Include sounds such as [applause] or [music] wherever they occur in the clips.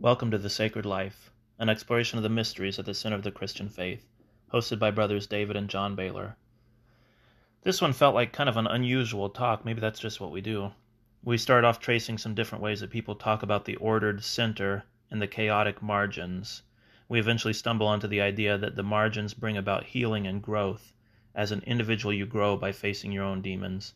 Welcome to The Sacred Life, an exploration of the mysteries at the center of the Christian faith, hosted by brothers David and John Baylor. This one felt like kind of an unusual talk. Maybe that's just what we do. We start off tracing some different ways that people talk about the ordered center and the chaotic margins. We eventually stumble onto the idea that the margins bring about healing and growth. As an individual, you grow by facing your own demons.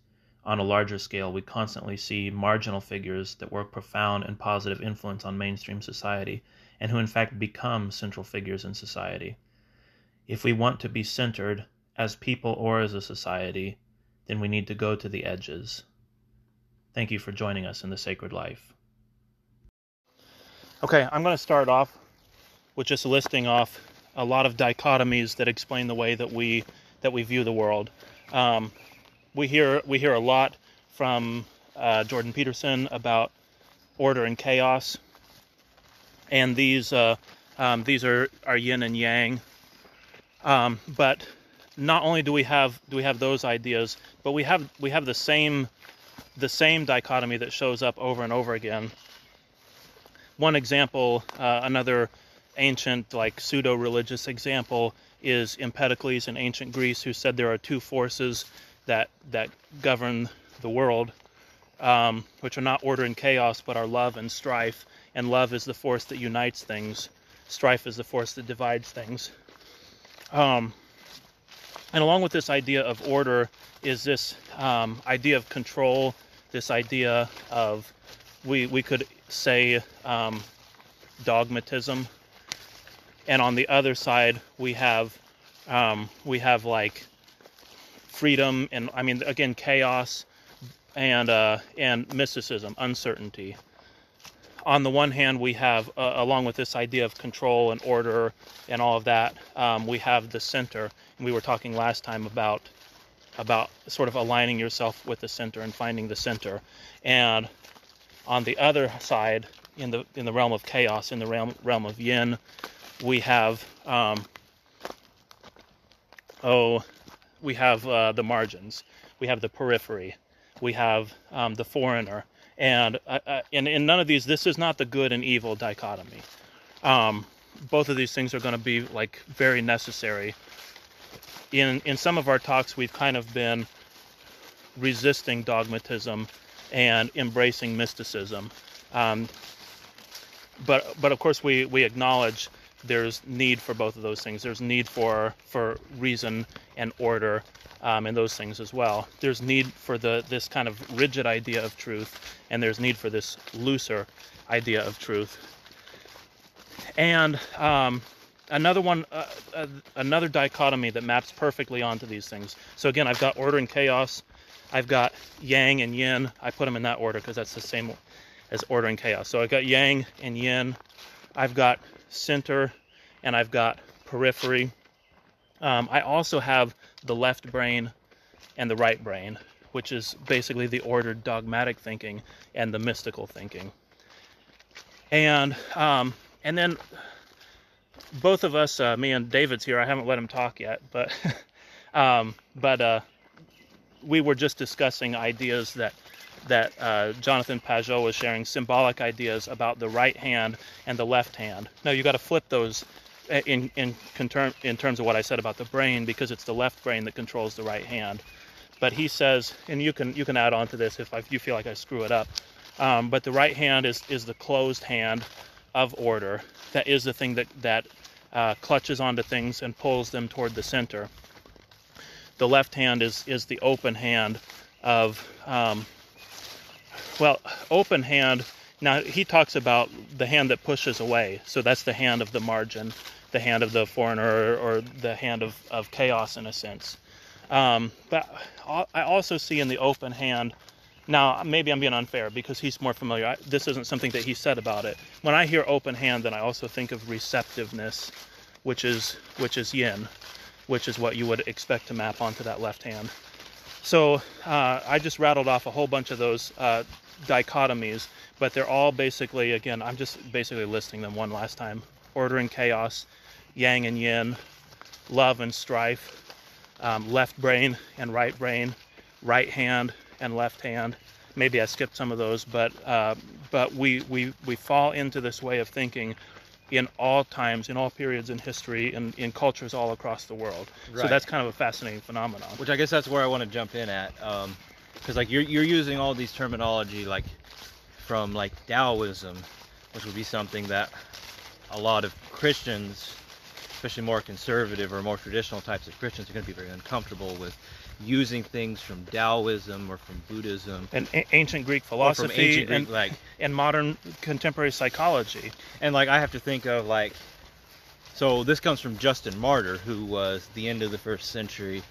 On a larger scale, we constantly see marginal figures that work profound and positive influence on mainstream society, and who in fact become central figures in society. If we want to be centered, as people or as a society, then we need to go to the edges. Thank you for joining us in the sacred life. Okay, I'm going to start off with just listing off a lot of dichotomies that explain the way that we that we view the world. Um, we hear we hear a lot from uh, Jordan Peterson about order and chaos, and these uh, um, these are are yin and yang. Um, but not only do we have do we have those ideas, but we have we have the same the same dichotomy that shows up over and over again. One example, uh, another ancient like pseudo religious example is Empedocles in ancient Greece, who said there are two forces that that govern the world, um, which are not order and chaos, but are love and strife. And love is the force that unites things. Strife is the force that divides things. Um, and along with this idea of order is this um, idea of control, this idea of we we could say um, dogmatism. And on the other side, we have um, we have like freedom and I mean again chaos and uh, and mysticism, uncertainty. On the one hand, we have uh, along with this idea of control and order and all of that, um, we have the center. And we were talking last time about about sort of aligning yourself with the center and finding the center. And on the other side, in the in the realm of chaos, in the realm realm of yin, we have um, oh we have uh, the margins, we have the periphery, we have um, the foreigner, and uh, uh, in, in none of these, this is not the good and evil dichotomy. Um, both of these things are going to be like very necessary. In in some of our talks, we've kind of been resisting dogmatism and embracing mysticism. Um, but but of course, we we acknowledge there's need for both of those things. There's need for for reason and order um, and those things as well. There's need for the this kind of rigid idea of truth, and there's need for this looser idea of truth. And um, another one, uh, uh, another dichotomy that maps perfectly onto these things. So again, I've got order and chaos. I've got yang and yin. I put them in that order because that's the same as order and chaos. So I've got yang and yin. I've got center, and I've got periphery. Um, I also have the left brain and the right brain, which is basically the ordered dogmatic thinking and the mystical thinking. And um, and then both of us, uh, me and David's here. I haven't let him talk yet, but [laughs] um, but uh, we were just discussing ideas that that uh, Jonathan Pageau was sharing symbolic ideas about the right hand and the left hand. Now you got to flip those uh, in in, in terms of what I said about the brain because it's the left brain that controls the right hand. But he says, and you can you can add on to this if I, you feel like I screw it up. Um, but the right hand is is the closed hand of order. That is the thing that that uh, clutches onto things and pulls them toward the center. The left hand is is the open hand of um, well, open hand. Now he talks about the hand that pushes away. So that's the hand of the margin, the hand of the foreigner, or, the hand of, of chaos in a sense. Um, but I also see in the open hand. Now maybe I'm being unfair because he's more familiar. I, this isn't something that he said about it. When I hear open hand, then I also think of receptiveness, which is which is yin, which is what you would expect to map onto that left hand. So uh, I just rattled off a whole bunch of those uh, dichotomies, but they're all basically, again, I'm just basically listing them one last time. Order and chaos, yang and yin, love and strife, um, left brain and right brain, right hand and left hand, maybe I skipped some of those, but uh, but we, we we fall into this way of thinking in all times, in all periods in history, and in cultures all across the world. So that's kind of a fascinating phenomenon. which I guess that's where I want to jump in at, um, because like you're you're using all these terminology like from like Taoism, which would be something that a lot of Christians, especially more conservative or more traditional types of Christians, are going to be very uncomfortable with using things from Taoism or from Buddhism And a- ancient Greek philosophy ancient Greek, and, like and modern contemporary psychology. and like I have to think of like so this comes from Justin Martyr who was the end of the first century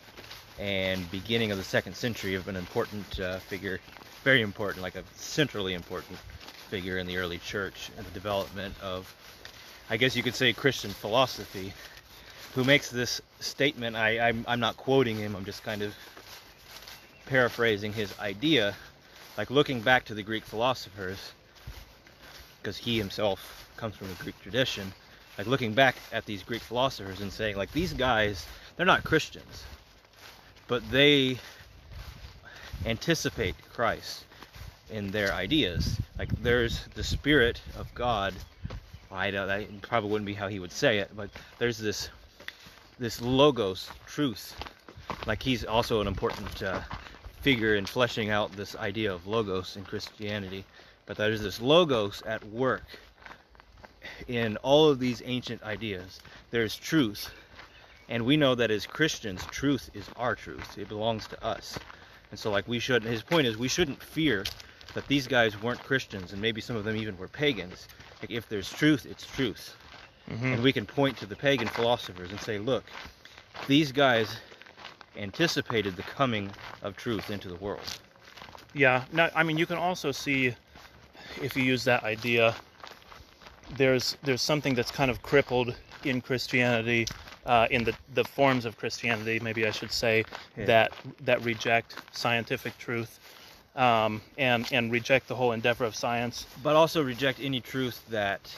and beginning of the second century of an important uh, figure very important like a centrally important figure in the early church and the development of I guess you could say Christian philosophy who makes this statement I I'm, I'm not quoting him I'm just kind of paraphrasing his idea like looking back to the Greek philosophers because he himself comes from a Greek tradition, like looking back at these Greek philosophers and saying, like, these guys, they're not Christians, but they anticipate Christ in their ideas. Like, there's the Spirit of God. I don't, that probably wouldn't be how he would say it, but there's this this logos truth. Like he's also an important uh, figure in fleshing out this idea of logos in Christianity. But there's this logos at work in all of these ancient ideas. There's truth. And we know that as Christians, truth is our truth. It belongs to us. And so like we should his point is we shouldn't fear that these guys weren't Christians and maybe some of them even were pagans. Like if there's truth, it's truth. Mhm. And we can point to the pagan philosophers and say, look, these guys anticipated the coming of truth into the world. Yeah. Now, I mean, you can also see if you use that idea. There's there's something that's kind of crippled in Christianity, uh, in the the forms of Christianity, maybe I should say, Yeah. that that reject scientific truth, um, and and reject the whole endeavor of science. but also reject any truth that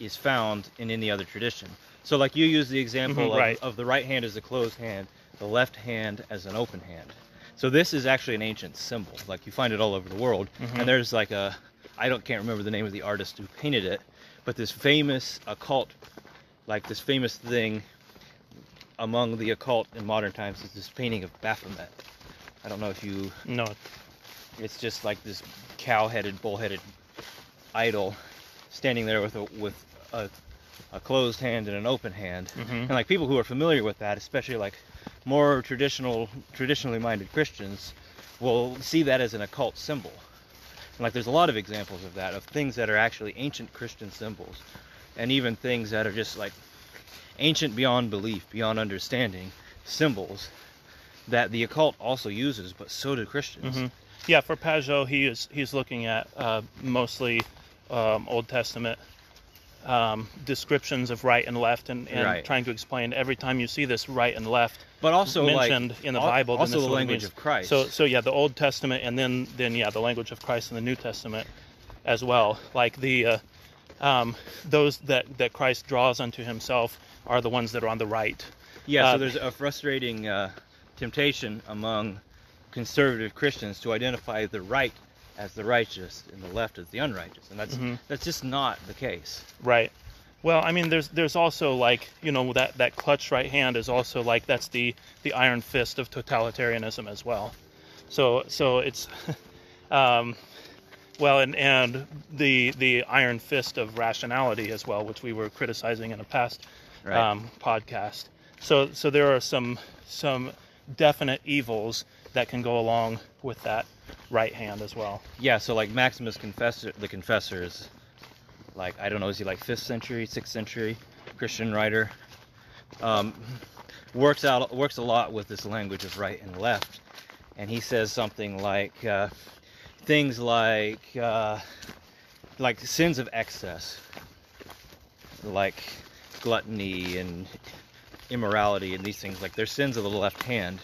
is found in any other tradition. So, like you use the example Mhm, of, right. of the right hand as a closed hand, the left hand as an open hand. So this is actually an ancient symbol. Like you find it all over the world, Mhm. and there's like a, I don't can't remember the name of the artist who painted it, but this famous occult, like this famous thing among the occult in modern times is this painting of Baphomet. I don't know if you No. it's just like this cow-headed, bull-headed idol standing there with a with a, a closed hand and an open hand. Mhm. And like people who are familiar with that, especially like more traditional, traditionally minded Christians, will see that as an occult symbol. And like there's a lot of examples of that, of things that are actually ancient Christian symbols, and even things that are just like ancient beyond belief, beyond understanding symbols that the occult also uses, but so do Christians. hmm Yeah, for Pageau, he is he's looking at uh, mostly um, Old Testament um, descriptions of right and left, and, and Right. trying to explain every time you see this right and left but also mentioned like, in the Bible. Also, the is what it language means. of Christ. So so yeah, the Old Testament, and then then yeah, the language of Christ in the New Testament as well. Like the uh, um, those that that Christ draws unto Himself are the ones that are on the right. yeah, uh, so there's a frustrating uh, temptation among conservative Christians to identify the right as the righteous and the left as the unrighteous, and that's Mhm. that's just not the case. Right. Well, I mean, there's there's also like you know that that clutch right hand is also like that's the the iron fist of totalitarianism as well. So so it's, [laughs] um, well, and and the the iron fist of rationality as well, which we were criticizing in a past Right. um, podcast. So so there are some some definite evils that can go along with that right hand as well. Yeah, so like Maximus Confessor, the Confessor is like I don't know, is he like fifth century, sixth century Christian writer? Um, works out works a lot with this language of right and left, and he says something like uh, things like uh, like sins of excess, like gluttony and immorality and these things. Like they're sins of the left hand.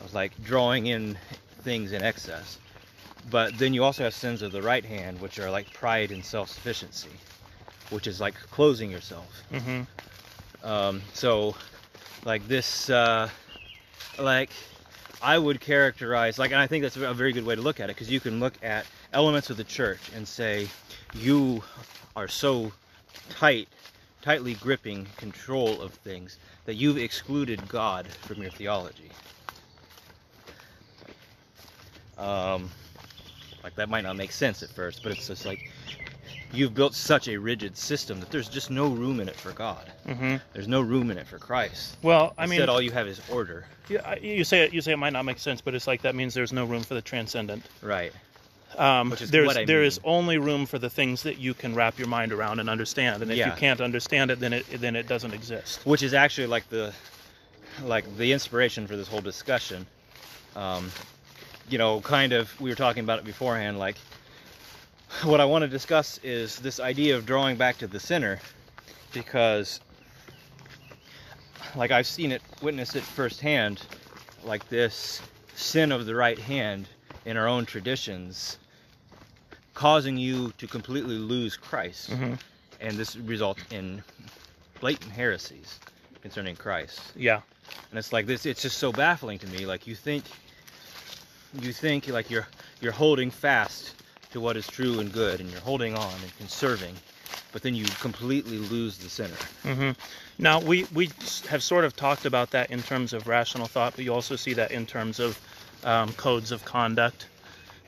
I was like drawing in things in excess. But then you also have sins of the right hand, which are like pride and self-sufficiency, which is like closing yourself. hmm Um, so, like this, uh, like I would characterize like, and I think that's a very good way to look at it because you can look at elements of the church and say you are so tight, tightly gripping control of things that you've excluded God from your theology. Um, like that might not make sense at first, but it's just like you've built such a rigid system that there's just no room in it for God. hmm There's no room in it for Christ. Well, I mean, Instead, all you have is order. yeah, you say it, you say it might not make sense, but it's like that means there's no room for the transcendent. Right. Um, Which is there's what I there mean. is only room for the things that you can wrap your mind around and understand, and if you can't understand it, then it then it doesn't exist. Which is actually like the like the inspiration for this whole discussion. Um, you know, kind of we were talking about it beforehand. Like, what I want to discuss is this idea of drawing back to the center, because like I've seen it, witnessed it firsthand, like this sin of the right hand in our own traditions, causing you to completely lose Christ hmm and this results in blatant heresies concerning Christ. Yeah. And it's like this it's just so baffling to me like you think you think like you're you're holding fast to what is true and good and you're holding on and conserving but then you completely lose the center. hmm Now we we have sort of talked about that in terms of rational thought, but you also see that in terms of um, codes of conduct.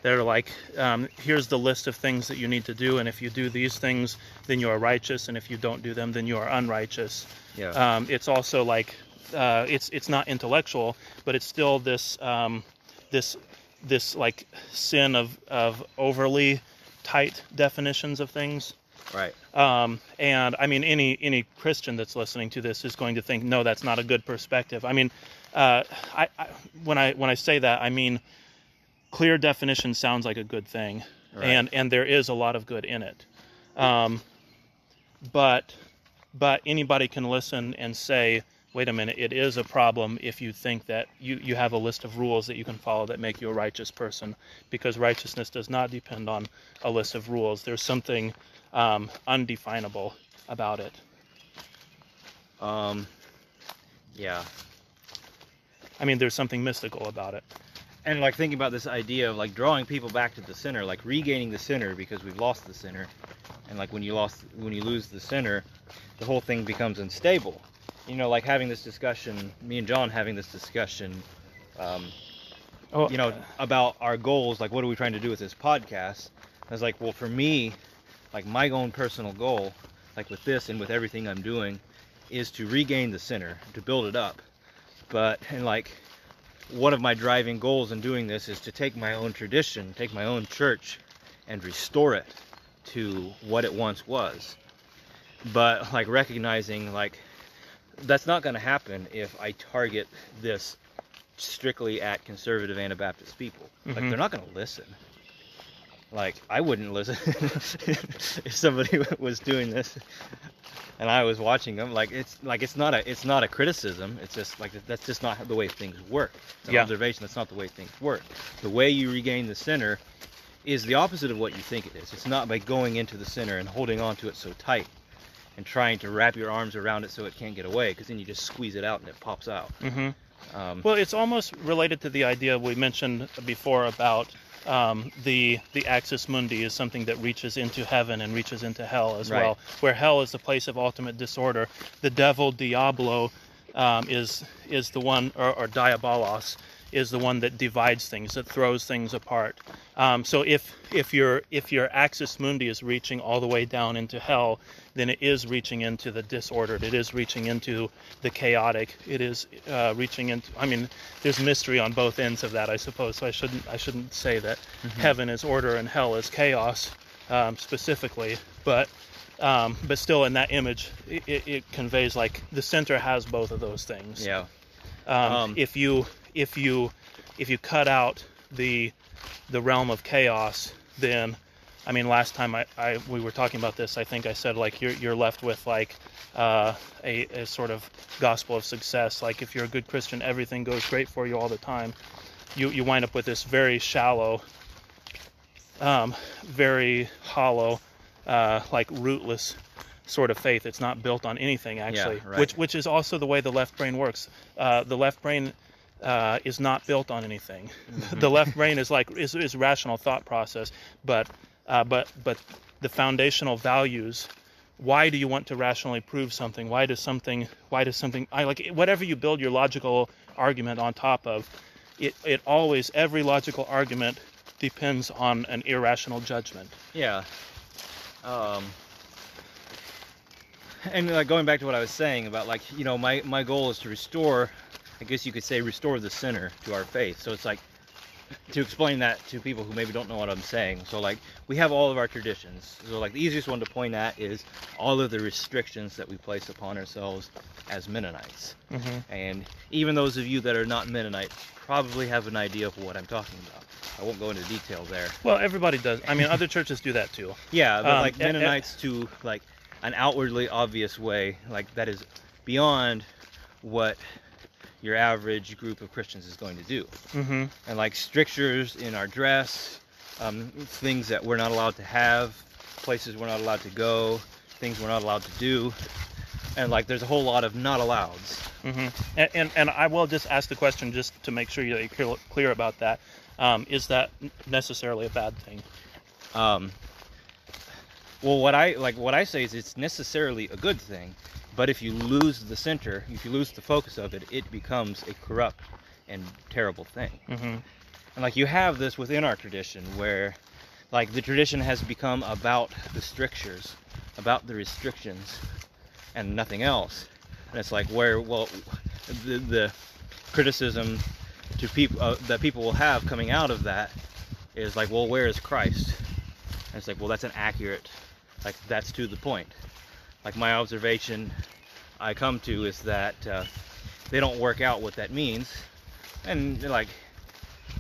They're like, um, here's the list of things that you need to do, and if you do these things, then you are righteous, and if you don't do them, then you are unrighteous. Yeah. Um, it's also like, uh, it's it's not intellectual, but it's still this um, this this like sin of of overly tight definitions of things. right. Um, and I mean, any any Christian that's listening to this is going to think, no, that's not a good perspective. I mean, uh, I, I when I when I say that, I mean, clear definition sounds like a good thing, Right. and and there is a lot of good in it. Um, but but anybody can listen and say, wait a minute, it is a problem if you think that you, you have a list of rules that you can follow that make you a righteous person, because righteousness does not depend on a list of rules. There's something um, undefinable about it. Um yeah. I mean, there's something mystical about it. and like thinking about this idea of like drawing people back to the center like regaining the center because we've lost the center and like when you lost when you lose the center the whole thing becomes unstable you know like having this discussion me and john having this discussion um, Oh, you know about our goals like what are we trying to do with this podcast? I was like well for me like my own personal goal like with this and with everything i'm doing is to regain the center to build it up. But and like one of my driving goals in doing this is to take my own tradition take my own church and restore it to what it once was. But like recognizing like that's not going to happen if i target this strictly at conservative Anabaptist people. Like Mhm. they're not going to listen. Like I wouldn't listen [laughs] if somebody [laughs] was doing this and I was watching them. Like it's like it's not a it's not a criticism. It's just like that's just not the way things work. It's an Yeah. observation. That's not the way things work. The way you regain the center is the opposite of what you think it is. It's not by going into the center and holding on to it so tight and trying to wrap your arms around it so it can't get away because then you just squeeze it out and it pops out. hmm Um, Well, it's almost related to the idea we mentioned before about um, the the axis mundi is something that reaches into heaven and reaches into hell as Right. well. Where hell is the place of ultimate disorder. The devil, Diablo, um, is is the one, or, or Diabolos, is the one that divides things, that throws things apart. Um, so if if your if your axis mundi is reaching all the way down into hell, then it is reaching into the disordered. It is reaching into the chaotic. It is uh, reaching into. I mean, there's mystery on both ends of that, I suppose. So I shouldn't I shouldn't say that heaven is order and hell is chaos um, specifically, but. Um, but still, in that image, it, it, it conveys like the center has both of those things. yeah. Um, Um, if you if you if you cut out the the realm of chaos, then I mean, last time I, I we were talking about this, I think I said like you're you're left with like uh, a, a sort of gospel of success. Like if you're a good Christian, everything goes great for you all the time. You you wind up with this very shallow, um, very hollow, uh, like rootless sort of faith. It's not built on anything actually, right. which which is also the way the left brain works. Uh, the left brain uh, is not built on anything. [laughs] the left brain is like is, is rational thought process, but uh, but but the foundational values. Why do you want to rationally prove something? Why does something? Why does something? I like whatever you build your logical argument on top of. It it always every logical argument depends on an irrational judgment. Yeah. Um, and like going back to what I was saying about like you know my my goal is to restore, I guess you could say restore the center to our faith. So it's like to explain that to people who maybe don't know what I'm saying. So like we have all of our traditions. So like the easiest one to point at is all of the restrictions that we place upon ourselves as Mennonites. hmm And even those of you that are not Mennonite probably have an idea of what I'm talking about. I won't go into detail there. Well, everybody does. I mean, other churches do that too. [laughs] Yeah, but Um, like a- a- Mennonites to like an outwardly obvious way, like that is beyond what your average group of Christians is going to do. hmm And like strictures in our dress, um, things that we're not allowed to have, places we're not allowed to go, things we're not allowed to do, and like there's a whole lot of not allows. hmm And, and and I will just ask the question just to make sure you're clear, clear about that. Um, is that necessarily a bad thing? Um, well, what I like, what I say is it's necessarily a good thing, but if you lose the center, if you lose the focus of it, it becomes a corrupt and terrible thing. hmm And like you have this within our tradition, where like the tradition has become about the strictures, about the restrictions, and nothing else. And it's like where well, the, the criticism to people uh, that people will have coming out of that is like, well, where is Christ? And it's like, well, that's an accurate, like that's to the point. Like my observation, I come to is that uh, they don't work out what that means, and like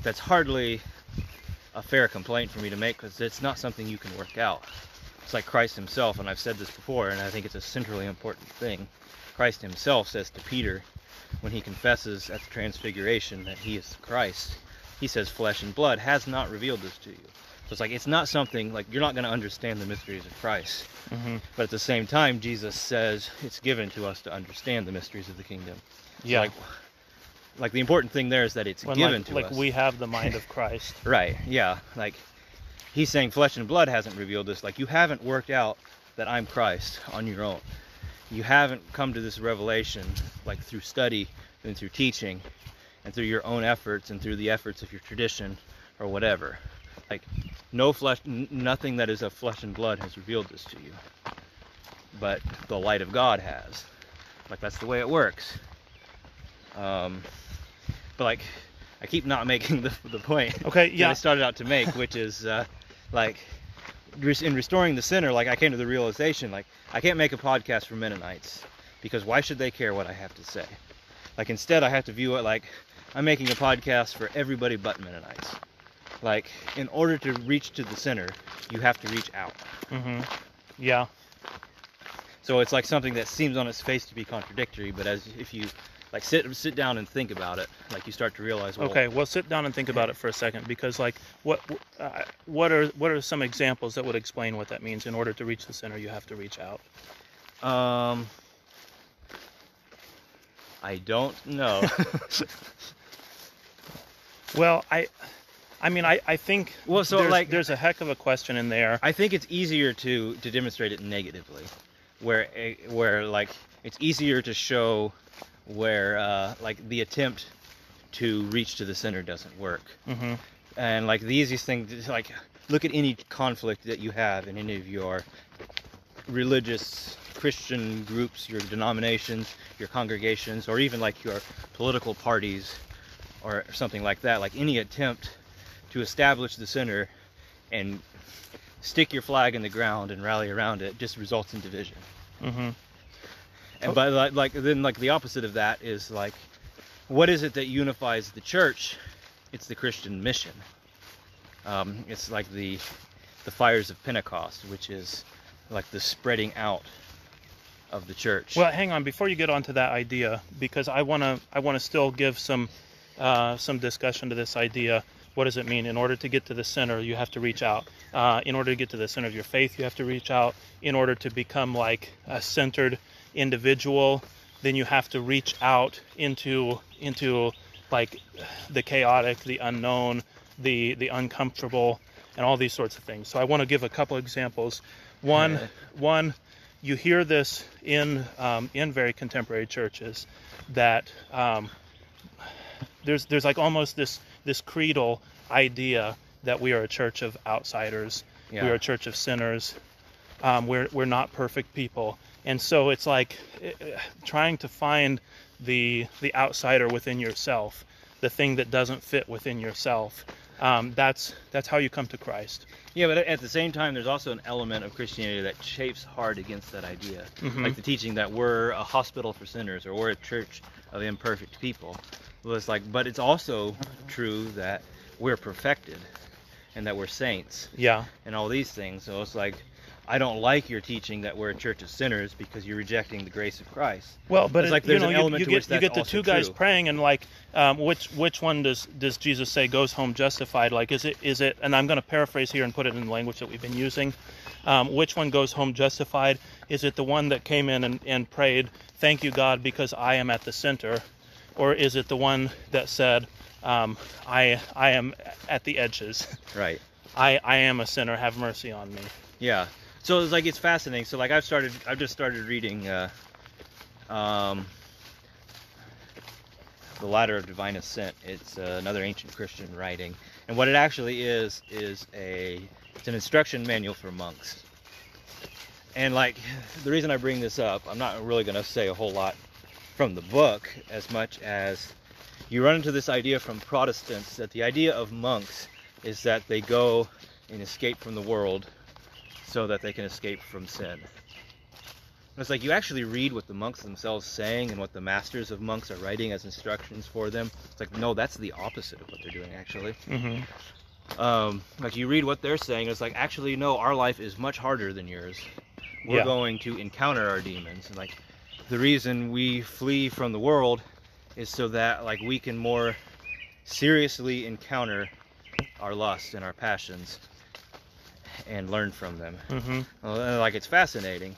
that's hardly a fair complaint for me to make because it's not something you can work out. It's like Christ himself, and I've said this before, and I think it's a centrally important thing. Christ himself says to Peter when he confesses at the transfiguration that he is Christ, he says, Flesh and blood has not revealed this to you. So it's like, it's not something like you're not going to understand the mysteries of Christ. hmm But at the same time, Jesus says it's given to us to understand the mysteries of the kingdom. Yeah. Like, like the important thing there is that it's When, given like, to like us. Like we have the mind [laughs] of Christ. Right, yeah. Like he's saying flesh and blood hasn't revealed this. Like you haven't worked out that I'm Christ on your own. You haven't come to this revelation like through study and through teaching and through your own efforts and through the efforts of your tradition or whatever. Like no flesh n- nothing that is of flesh and blood has revealed this to you. But the light of God has. Like that's the way it works. Um but like I keep not making [laughs] the, the point [laughs] Okay, that I started out to make, which is uh, like in restoring the center. Like I came to the realization, like I can't make a podcast for Mennonites because why should they care what I have to say? Like instead, I have to view it like I'm making a podcast for everybody but Mennonites. Like in order to reach to the center, you have to reach out. Mm-hmm. Yeah. So it's like something that seems on its face to be contradictory, but as if you like sit sit down and think about it, like you start to realize, well, Okay. Well, sit down and think about it for a second, because like, what uh, what are what are some examples that would explain what that means? In order to reach the center, you have to reach out. Um, I don't know. [laughs] Well, I, I mean, I, I think Well, so, there's, like- there's a heck of a question in there. I think it's easier to to demonstrate it negatively, where where like it's easier to show where uh, like the attempt to reach to the center doesn't work, hmm and like the easiest thing is like look at any conflict that you have in any of your religious Christian groups, your denominations, your congregations, or even like your political parties or something like that. Like any attempt to establish the center and stick your flag in the ground and rally around it just results in division. Mm-hmm. And but like, like then like the opposite of that is like what is it that unifies the church? It's the Christian mission. Um, it's like the the fires of Pentecost, which is like the spreading out of the church. Well, hang on before you get onto that idea, because I wanna I wanna still give some uh, some discussion to this idea. What does it mean? In order to get to the center, you have to reach out. Uh, in order to get to the center of your faith, you have to reach out. In order to become like a centered individual, then you have to reach out into into like the chaotic, the unknown, the the uncomfortable, and all these sorts of things. So I want to give a couple examples. One, Yeah. one, you hear this in um, in very contemporary churches that um, there's there's like almost this this creedal idea that we are a church of outsiders, we are a church of sinners, um, we're we're not perfect people, and so it's like eh, eh, trying to find the the outsider within yourself, the thing that doesn't fit within yourself. Um, that's that's how you come to Christ. Yeah, but at the same time, there's also an element of Christianity that chafes hard against that idea. Mhm. Like the teaching that we're a hospital for sinners or we're a church of imperfect people. Well, it's like, but it's also true that we're perfected and that we're saints Yeah, and all these things. So it's like, I don't like your teaching that we're a church of sinners because you're rejecting the grace of Christ. Well, but It's it- like you there's know, an you, element you to get which you get the two guys true. praying, and like, um, which which one does does Jesus say goes home justified? Like, is it is it? And I'm going to paraphrase here and put it in the language that we've been using. Um, which one goes home justified? Is it the one that came in and, and prayed, "Thank you, God, because I am at the center," or is it the one that said, um, "I I am at the edges. [laughs] Right. I I am a sinner. Have mercy on me." Yeah. So it's like it's fascinating. So like I've started I've just started reading uh um The Ladder of Divine Ascent. It's uh, another ancient Christian writing. And what it actually is is a it's an instruction manual for monks. And like the reason I bring this up, I'm not really going to say a whole lot from the book as much as you run into this idea from Protestants that the idea of monks is that they go and escape from the world so that they can escape from sin. And It's like you actually read what the monks themselves saying and what the masters of monks are writing as instructions for them. It's like no, that's the opposite of what they're doing actually. hmm Um, like you read what they're saying, it's like actually no, our life is much harder than yours. We're Yeah. going to encounter our demons, and like the reason we flee from the world is so that like we can more seriously encounter our lusts and our passions and learn from them. hmm Well, like it's fascinating.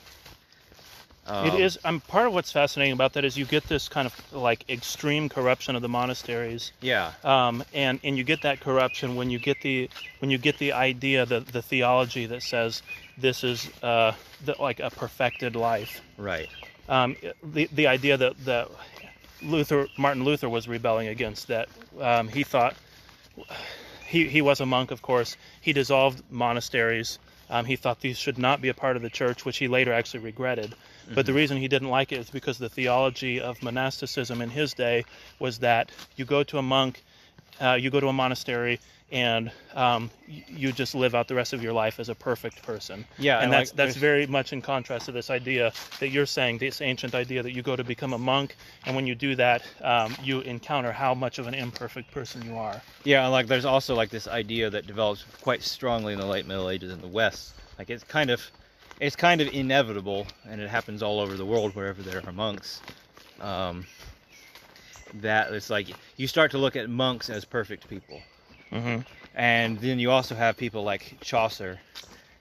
it Um, is. Um, part of what's fascinating about that is you get this kind of like extreme corruption of the monasteries. Yeah. um, and and you get that corruption when you get the when you get the idea the the theology that says this is uh, the, like a perfected life. Right. Um, the the idea that that Luther Martin Luther was rebelling against that um, he thought he he was a monk, of course. He dissolved monasteries. Um, he thought these should not be a part of the church, which he later actually regretted. But the reason he didn't like it is because the theology of monasticism in his day was that you go to a monk, uh, you go to a monastery, and um, you just live out the rest of your life as a perfect person. Yeah, and and, that's like, that's very much in contrast to this idea that you're saying, this ancient idea that you go to become a monk, and when you do that, um, you encounter how much of an imperfect person you are. Yeah, and like there's also like this idea that develops quite strongly in the late Middle Ages in the West. Like it's kind of it's kind of inevitable and it happens all over the world wherever there are monks. Um, that it's like you start to look at monks as perfect people. Hmm And then you also have people like Chaucer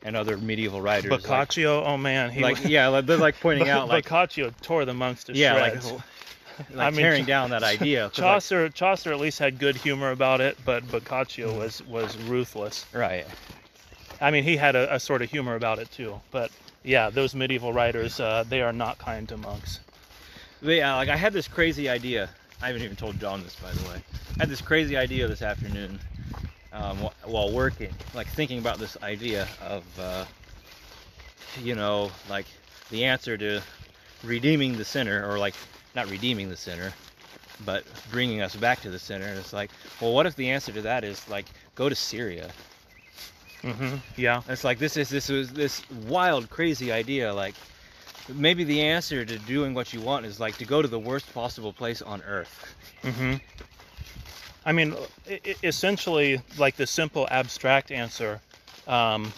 and other medieval writers. like- Boccaccio, oh man, he Like, yeah, like, they're like pointing out [laughs] like Boccaccio tore the monks to yeah, like, shreds. [laughs] like I mean, tearing down that idea. 'cause, like- Chaucer, Chaucer at least had good humor about it, but Boccaccio Mm-hmm. was was ruthless. right. I mean, he had a, a sort of humor about it too. But yeah, those medieval writers, uh, they are not kind to monks. But yeah, like I had this crazy idea. I haven't even told John this, by the way. I had this crazy idea this afternoon um, wh- while working, like thinking about this idea of, uh, you know, like the answer to redeeming the sinner, or like not redeeming the sinner, but bringing us back to the sinner. And it's like, well, what if the answer to that is like go to Syria? hmm Yeah. It's like this is this was this wild, crazy idea. Like maybe the answer to doing what you want is like to go to the worst possible place on earth. hmm I mean, essentially, like the simple abstract answer um,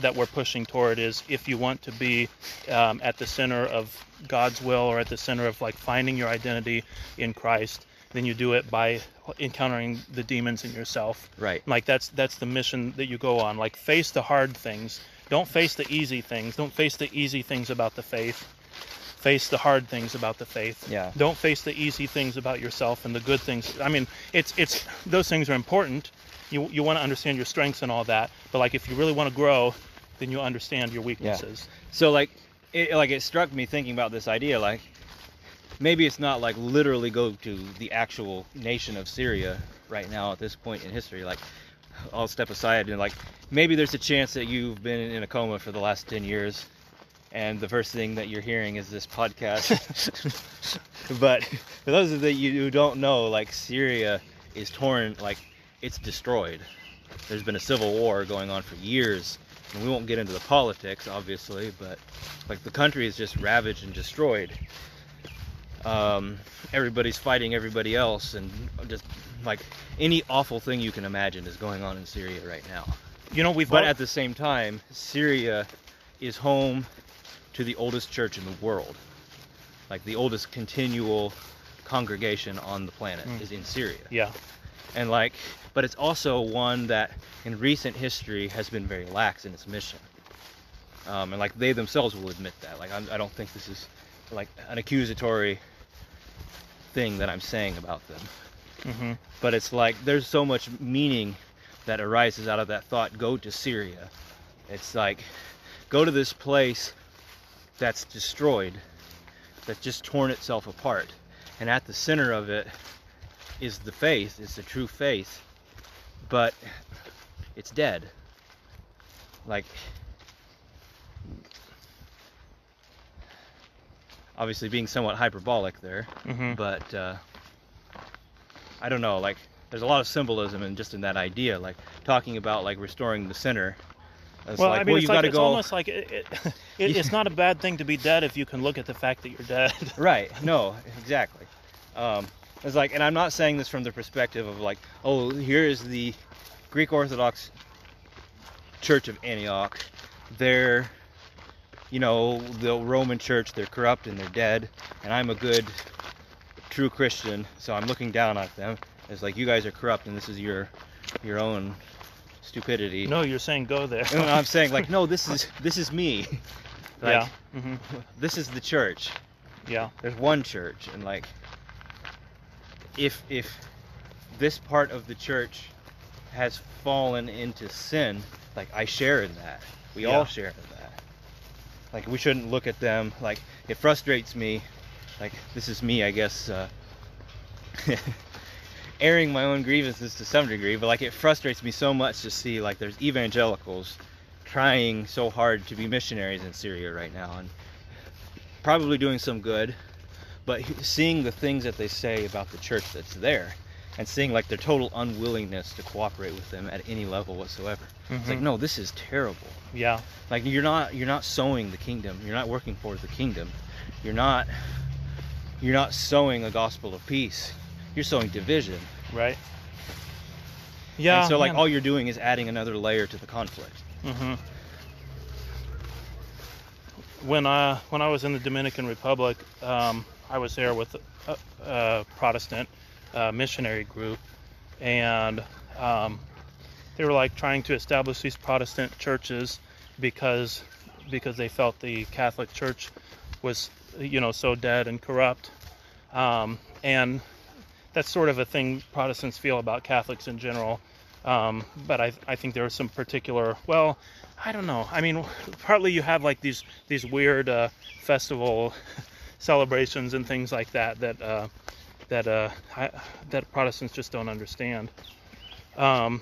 that we're pushing toward is if you want to be um, at the center of God's will or at the center of like finding your identity in Christ, then you do it by encountering the demons in yourself. Right. Like that's that's the mission that you go on. Like face the hard things. Don't face the easy things. Don't face the easy things about the faith. Face the hard things about the faith. Yeah. Don't face the easy things about yourself and the good things. I mean, it's it's those things are important. You you want to understand your strengths and all that, but like if you really want to grow, then you understand your weaknesses. Yeah. So like it like it struck me thinking about this idea like maybe it's not like literally go to the actual nation of Syria right now at this point in history like I'll step aside and like maybe there's a chance that you've been in a coma for the last 10 years and the first thing that you're hearing is this podcast. [laughs] [laughs] But for those of you who don't know like Syria is torn like it's destroyed. There's been a civil war going on for years and we won't get into the politics obviously but like the country is just ravaged and destroyed. Um, everybody's fighting everybody else and just like any awful thing you can imagine is going on in syria right now. You know, we've but al- at the same time syria is home to the oldest church in the world. Like the oldest continual congregation on the planet Mm. is in syria. Yeah, and like but it's also one that in recent history has been very lax in its mission. Um, and like they themselves will admit that. Like I'm, i don't think this is like an accusatory thing that i'm saying about them. Hmm but it's like there's so much meaning that arises out of that thought go to syria. It's like go to this place that's destroyed that's just torn itself apart and at the center of it is the faith it's the true faith but it's dead like obviously being somewhat hyperbolic there hmm but uh, I don't know. Like, there's a lot of symbolism in just in that idea. Like talking about like restoring the center. It's well, like, I mean, well, it's like it's go. almost like it, it, [laughs] it, it's not a bad thing to be dead if you can look at the fact that you're dead. [laughs] Right. No. Exactly. Um, it's like, and I'm not saying this from the perspective of like, oh, here is the Greek Orthodox Church of Antioch. They're, you know, the Roman Church. They're corrupt and they're dead. And I'm a good, true Christian, so I'm looking down at them. It's like you guys are corrupt, and this is your, your own stupidity. no, you're saying go there. And I'm saying like, no, this [laughs] is this is me. [laughs] Like, yeah. hmm This is the church. Yeah. There's one church, and like, if if this part of the church has fallen into sin, like I share in that. We Yeah. all share in that. Like we shouldn't look at them like it frustrates me. Like this is me, I guess. Uh, [laughs] airing my own grievances to some degree, but like it frustrates me so much to see like there's evangelicals trying so hard to be missionaries in Syria right now and probably doing some good, but seeing the things that they say about the church that's there and seeing like their total unwillingness to cooperate with them at any level whatsoever. It's like Mhm. no, this is terrible. Yeah. Like you're not you're not sowing the kingdom. You're not working for the kingdom. You're not you're not sowing a gospel of peace. You're sowing division. Right. Yeah. and so like man. all you're doing is adding another layer to the conflict. hmm When I when I was in the Dominican Republic, um, I was there with a, a Protestant uh, missionary group, and um, they were like trying to establish these Protestant churches because because they felt the Catholic Church was you know so dead and corrupt, um, and that's sort of a thing Protestants feel about Catholics in general. Um, but I, I think there are some particular well I don't know I mean partly you have like these these weird uh, festival [laughs] celebrations and things like that that uh, that uh, I, that Protestants just don't understand um,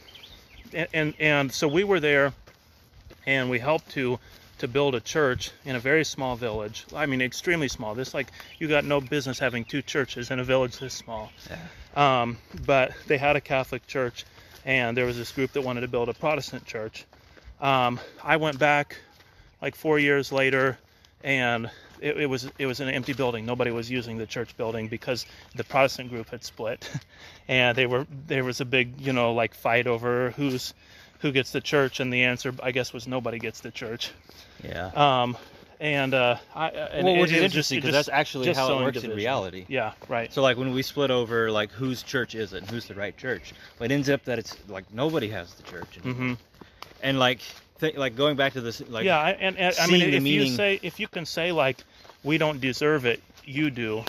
and, and and so we were there and we helped to to build a church in a very small village. I mean extremely small. This like you got no business having two churches in a village this small. Um, but they had a Catholic church, and there was this group that wanted to build a Protestant church. Um, I went back like four years later, and it, it was it was an empty building. Nobody was using the church building because the Protestant group had split, [laughs] and they were there was a big you know like fight over who's who gets the church, and the answer I guess was nobody gets the church. Yeah. Um, and uh, I and well, which it is interesting because that's actually how it works in reality. Yeah, right. So like when we split over like whose church is it and who's the right church, well, it ends up that it's like nobody has the church, anymore. hmm and like th- like going back to this like yeah, I- and, and I mean, if you say if you can say like we don't deserve it, you do.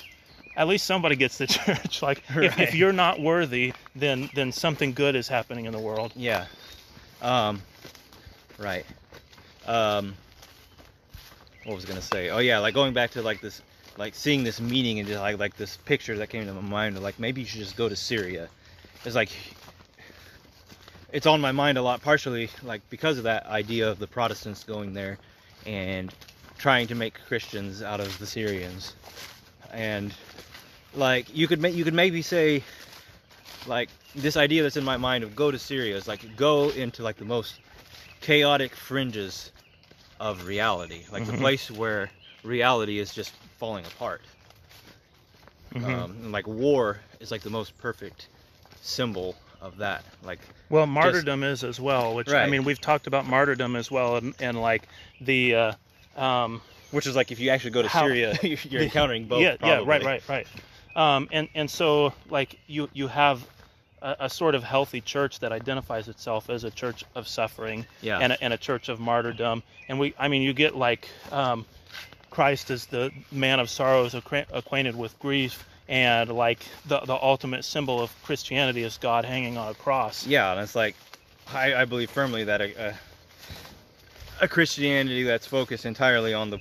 At least somebody gets the [laughs] church. Like if, if you're not worthy, then then something good is happening in the world. Yeah. Um, right. Um, what was I gonna say? Oh yeah, like going back to like this, like seeing this meeting and just like like this picture that came to my mind of like maybe you should just go to Syria. It's like it's on my mind a lot, partially like because of that idea of the Protestants going there and trying to make Christians out of the Syrians, and like you could make you could maybe say like this idea that's in my mind of go to Syria is like go into like the most chaotic fringes of reality, like the Mhm. place where reality is just falling apart. Mhm. Um, and like war is like the most perfect symbol of that. Like Well, martyrdom is as well, which I mean we've talked about martyrdom as well, and, and like the uh, um, which is like if you actually go to How- Syria, [laughs] you're [laughs] encountering both. yeah, yeah, right, right, right. Um, and and so like you you have a, a sort of healthy church that identifies itself as a church of suffering Yeah. and a, and a church of martyrdom. And we, I mean, you get like um, Christ is the man of sorrows, acquaint- acquainted with grief, and like the the ultimate symbol of Christianity is God hanging on a cross. Yeah, and it's like I, I believe firmly that a, a a Christianity that's focused entirely on the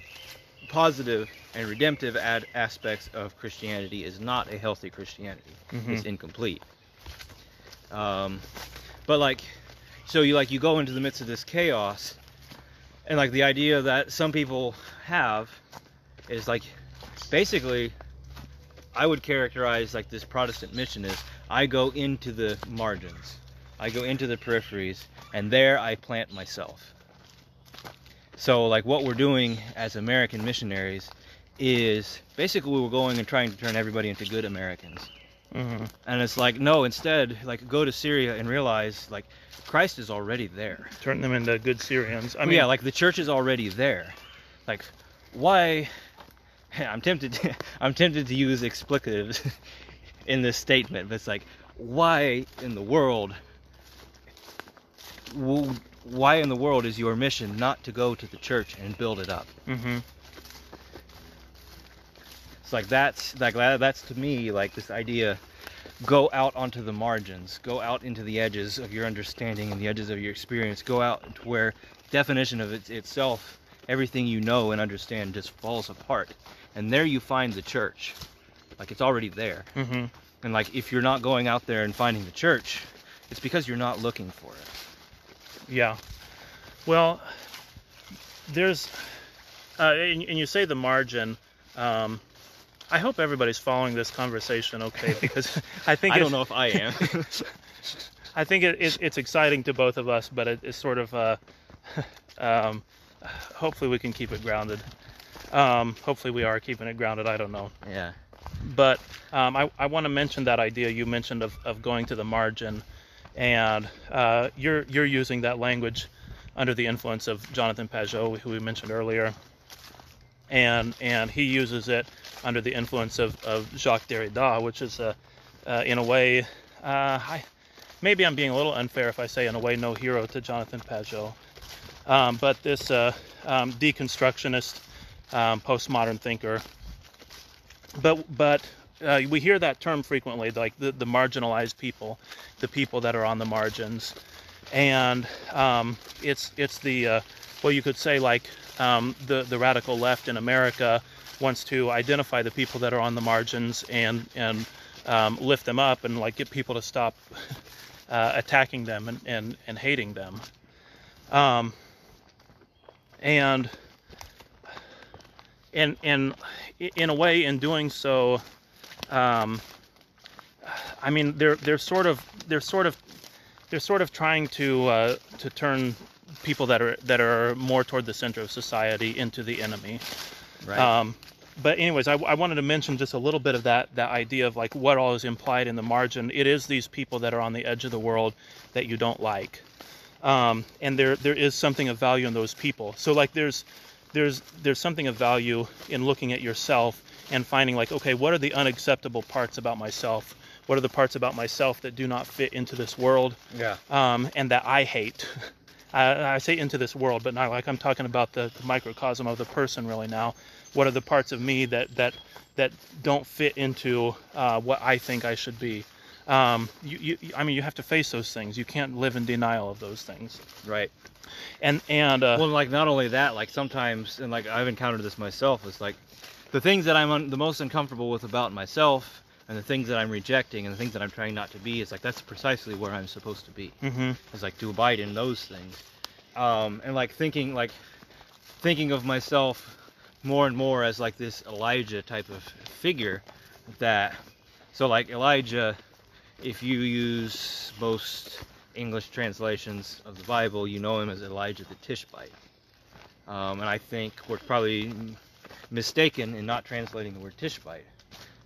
positive and redemptive ad- aspects of Christianity is not a healthy Christianity. Mhm. It's incomplete. Um, but like, so you like you go into the midst of this chaos, and like the idea that some people have is like basically I would characterize like this Protestant mission is I go into the margins. I go into the peripheries and there I plant myself. So like what we're doing as American missionaries is basically we were going and trying to turn everybody into good Americans. hmm And it's like no, instead like go to Syria and realize like Christ is already there. Turn them into good Syrians. I mean, yeah, like the church is already there. Like, why? [laughs] I'm tempted. To, [laughs] I'm tempted to use explicatives [laughs] in this statement, but it's like, why in the world? Why in the world is your mission not to go to the church and build it up? hmm It's like that's like that, that's to me like this idea. Go out onto the margins. Go out into the edges of your understanding and the edges of your experience. Go out to where definition of it itself, everything you know and understand just falls apart. And there you find the church. Like it's already there. hmm And like if you're not going out there and finding the church, it's because you're not looking for it. Yeah. Well, there's, uh, and, and you say the margin. Um, I hope everybody's following this conversation okay because [laughs] I think I don't know if I am. [laughs] I think it, it, it's exciting to both of us, but it, it's sort of, uh, [laughs] um, hopefully we can keep it grounded. Um, hopefully we are keeping it grounded. I don't know. yeah. But um, I, I want to mention that idea you mentioned of, of going to the margin, and uh, you're you're using that language under the influence of Jonathan Pageau, who we mentioned earlier, and and he uses it under the influence of, of Jacques Derrida, which is a, uh, in a way, uh, I, maybe I'm being a little unfair if I say in a way no hero to Jonathan Pageau, um, but this uh, um, deconstructionist um, postmodern thinker. But but uh, we hear that term frequently, like the, the marginalized people, the people that are on the margins, and um, it's it's the uh, well you could say like um, the the radical left in America wants to identify the people that are on the margins and and um, lift them up and like get people to stop [laughs] uh, attacking them and, and, and hating them. Um, and and and in a way, in doing so, um, I mean, they're they're sort of they're sort of they're sort of trying to uh, to turn people that are that are more toward the center of society into the enemy. Right. Um, but anyways, I, I wanted to mention just a little bit of that that idea of like what all is implied in the margin. It is these people that are on the edge of the world that you don't like, um, and there there is something of value in those people. So like there's there's there's something of value in looking at yourself and finding like okay what are the unacceptable parts about myself what are the parts about myself that do not fit into this world yeah. um, and that i hate [laughs] I, I say into this world but not like i'm talking about the, the microcosm of the person really now what are the parts of me that that that don't fit into uh, what I think I should be. Um, you, you, I mean, you have to face those things. You can't live in denial of those things. Right. And and uh, Well, like not only that, like sometimes, and like I've encountered this myself. It's like the things that I'm un- the most uncomfortable with about myself, and the things that I'm rejecting, and the things that I'm trying not to be. Is like that's precisely where I'm supposed to be. mhm, It's like to abide in those things, um, and like thinking like thinking of myself more and more as like this Elijah type of figure. That so like Elijah, if you use most English translations of the Bible, you know him as Elijah the Tishbite. Um, and I think we're probably mistaken in not translating the word Tishbite.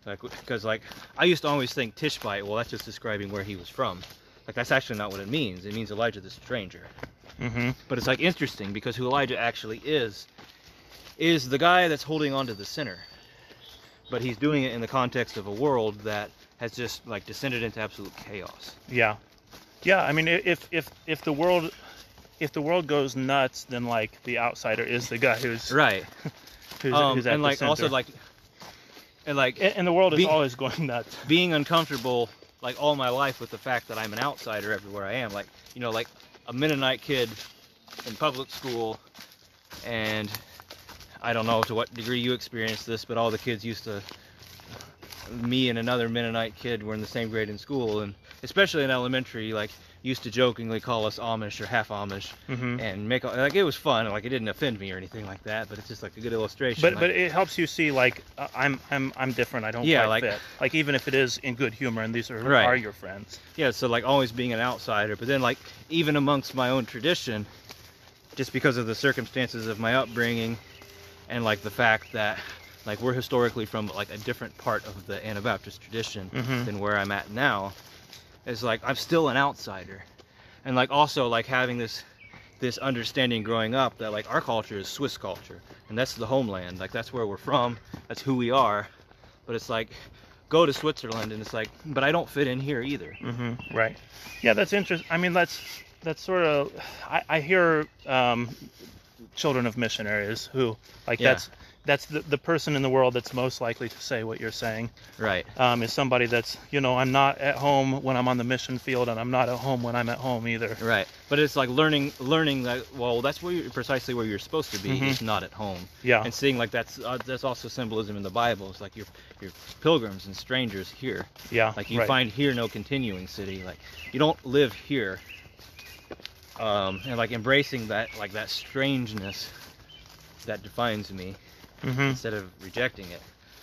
Like, because like I used to always think Tishbite, well, that's just describing where he was from. Like that's actually not what it means. It means Elijah the stranger. mhm, But it's like interesting because who Elijah actually is is the guy that's holding on to the sinner. But he's doing it in the context of a world that has just like descended into absolute chaos. yeah, yeah. I mean, if if if the world if the world goes nuts, then like the outsider is the guy who's Right. [laughs] who's, Um, who's and like also like and like and, and the world is be- always going nuts. [laughs] being uncomfortable like all my life with the fact that I'm an outsider everywhere I am. Like, you know, like a Mennonite kid in public school and I don't know to what degree you experienced this, but all the kids used to me and another Mennonite kid were in the same grade in school and especially in elementary, like used to jokingly call us Amish or half Amish hmm and make like it was fun, like it didn't offend me or anything like that, but it's just like a good illustration. But like- but it helps you see like uh, I'm I'm I'm different. I don't Yeah, like- fit. Like even if it is in good humor and these are Right. are your friends. yeah so like always being an outsider but then like even amongst my own tradition just because of the circumstances of my upbringing and like the fact that like we're historically from like a different part of the anabaptist tradition Mhm. than where i'm at now is like i'm still an outsider and like also like having this this understanding growing up that like our culture is swiss culture and that's the homeland like that's where we're from that's who we are but it's like go to switzerland and it's like but i don't fit in here either hmm Right. Yeah, that's interesting. I mean, that's that's sort of. I, I hear um, children of missionaries who like Yeah. that's that's the, the person in the world that's most likely to say what you're saying right um, is somebody that's you know I'm not at home when I'm on the mission field and I'm not at home when I'm at home either. Right, but it's like learning, learning that well, that's where you're, precisely where you're supposed to be. Mhm. Is not at home, Yeah. and seeing like that's uh, that's also symbolism in the Bible. It's like you're you're pilgrims and strangers here. Yeah. Like you right. find here no continuing city. Like you don't live here. Um, and like embracing that like that strangeness that defines me hmm instead of rejecting it.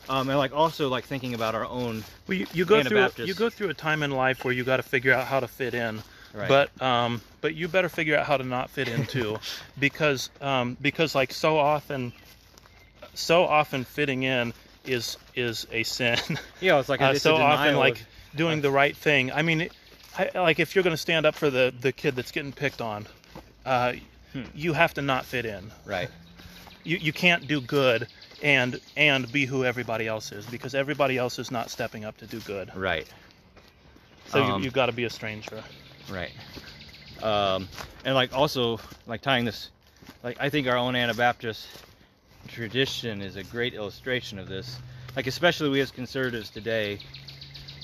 Um, and like also like thinking about our own Well, you, you go through you go through a time in life where you got to figure out how to fit in, right. but um, but you better figure out how to not fit in too, [laughs] because um, because like so often, so often fitting in is is a sin. [laughs] yeah, it's like a, uh, it's a so often like of- doing of- the right thing. I mean, I, like if you're going to stand up for the the kid that's getting picked on, uh, Hmm. you have to not fit in. right. You you can't do good and and be who everybody else is because everybody else is not stepping up to do good. Right. So Um, you, you've got to be a stranger. Right. Um, and like also like tying this, like I think our own Anabaptist tradition is a great illustration of this. Like especially we as conservatives today,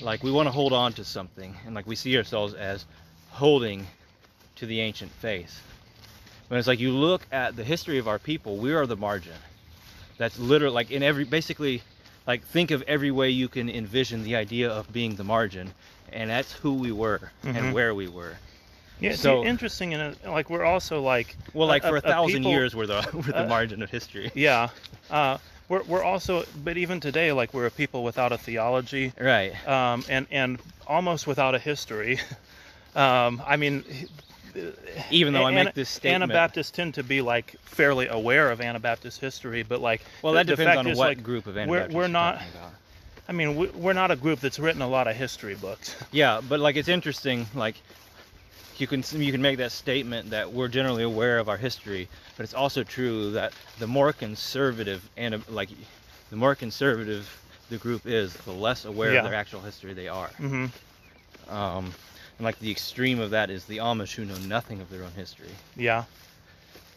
like we want to hold on to something, and like we see ourselves as holding to the ancient faith. When it's like you look at the history of our people, we are the margin. That's literally like in every basically like think of every way you can envision the idea of being the margin and that's who we were Mhm. and where we were Yeah, so- interesting in like we're also like well like for a, thousand people- years we're the [laughs] we're the uh, margin of history Yeah, uh, we're we're also but even today like we're a people without a theology right um, and and almost without a history. [laughs] Um, I mean, even though i Ana- make this statement Anabaptists tend to be like fairly aware of Anabaptist history, but like well that the depends fact on is, what like, group of Anabaptists we're you're not- I mean, we- we're not a group that's written a lot of history books. [laughs] yeah but like it's interesting like you can you can make that statement that we're generally aware of our history but it's also true that the more conservative and like the more conservative the group is the less aware Yeah. of their actual history they are Mm-hmm. um and like the extreme of that is the amish who know nothing of their own history Yeah,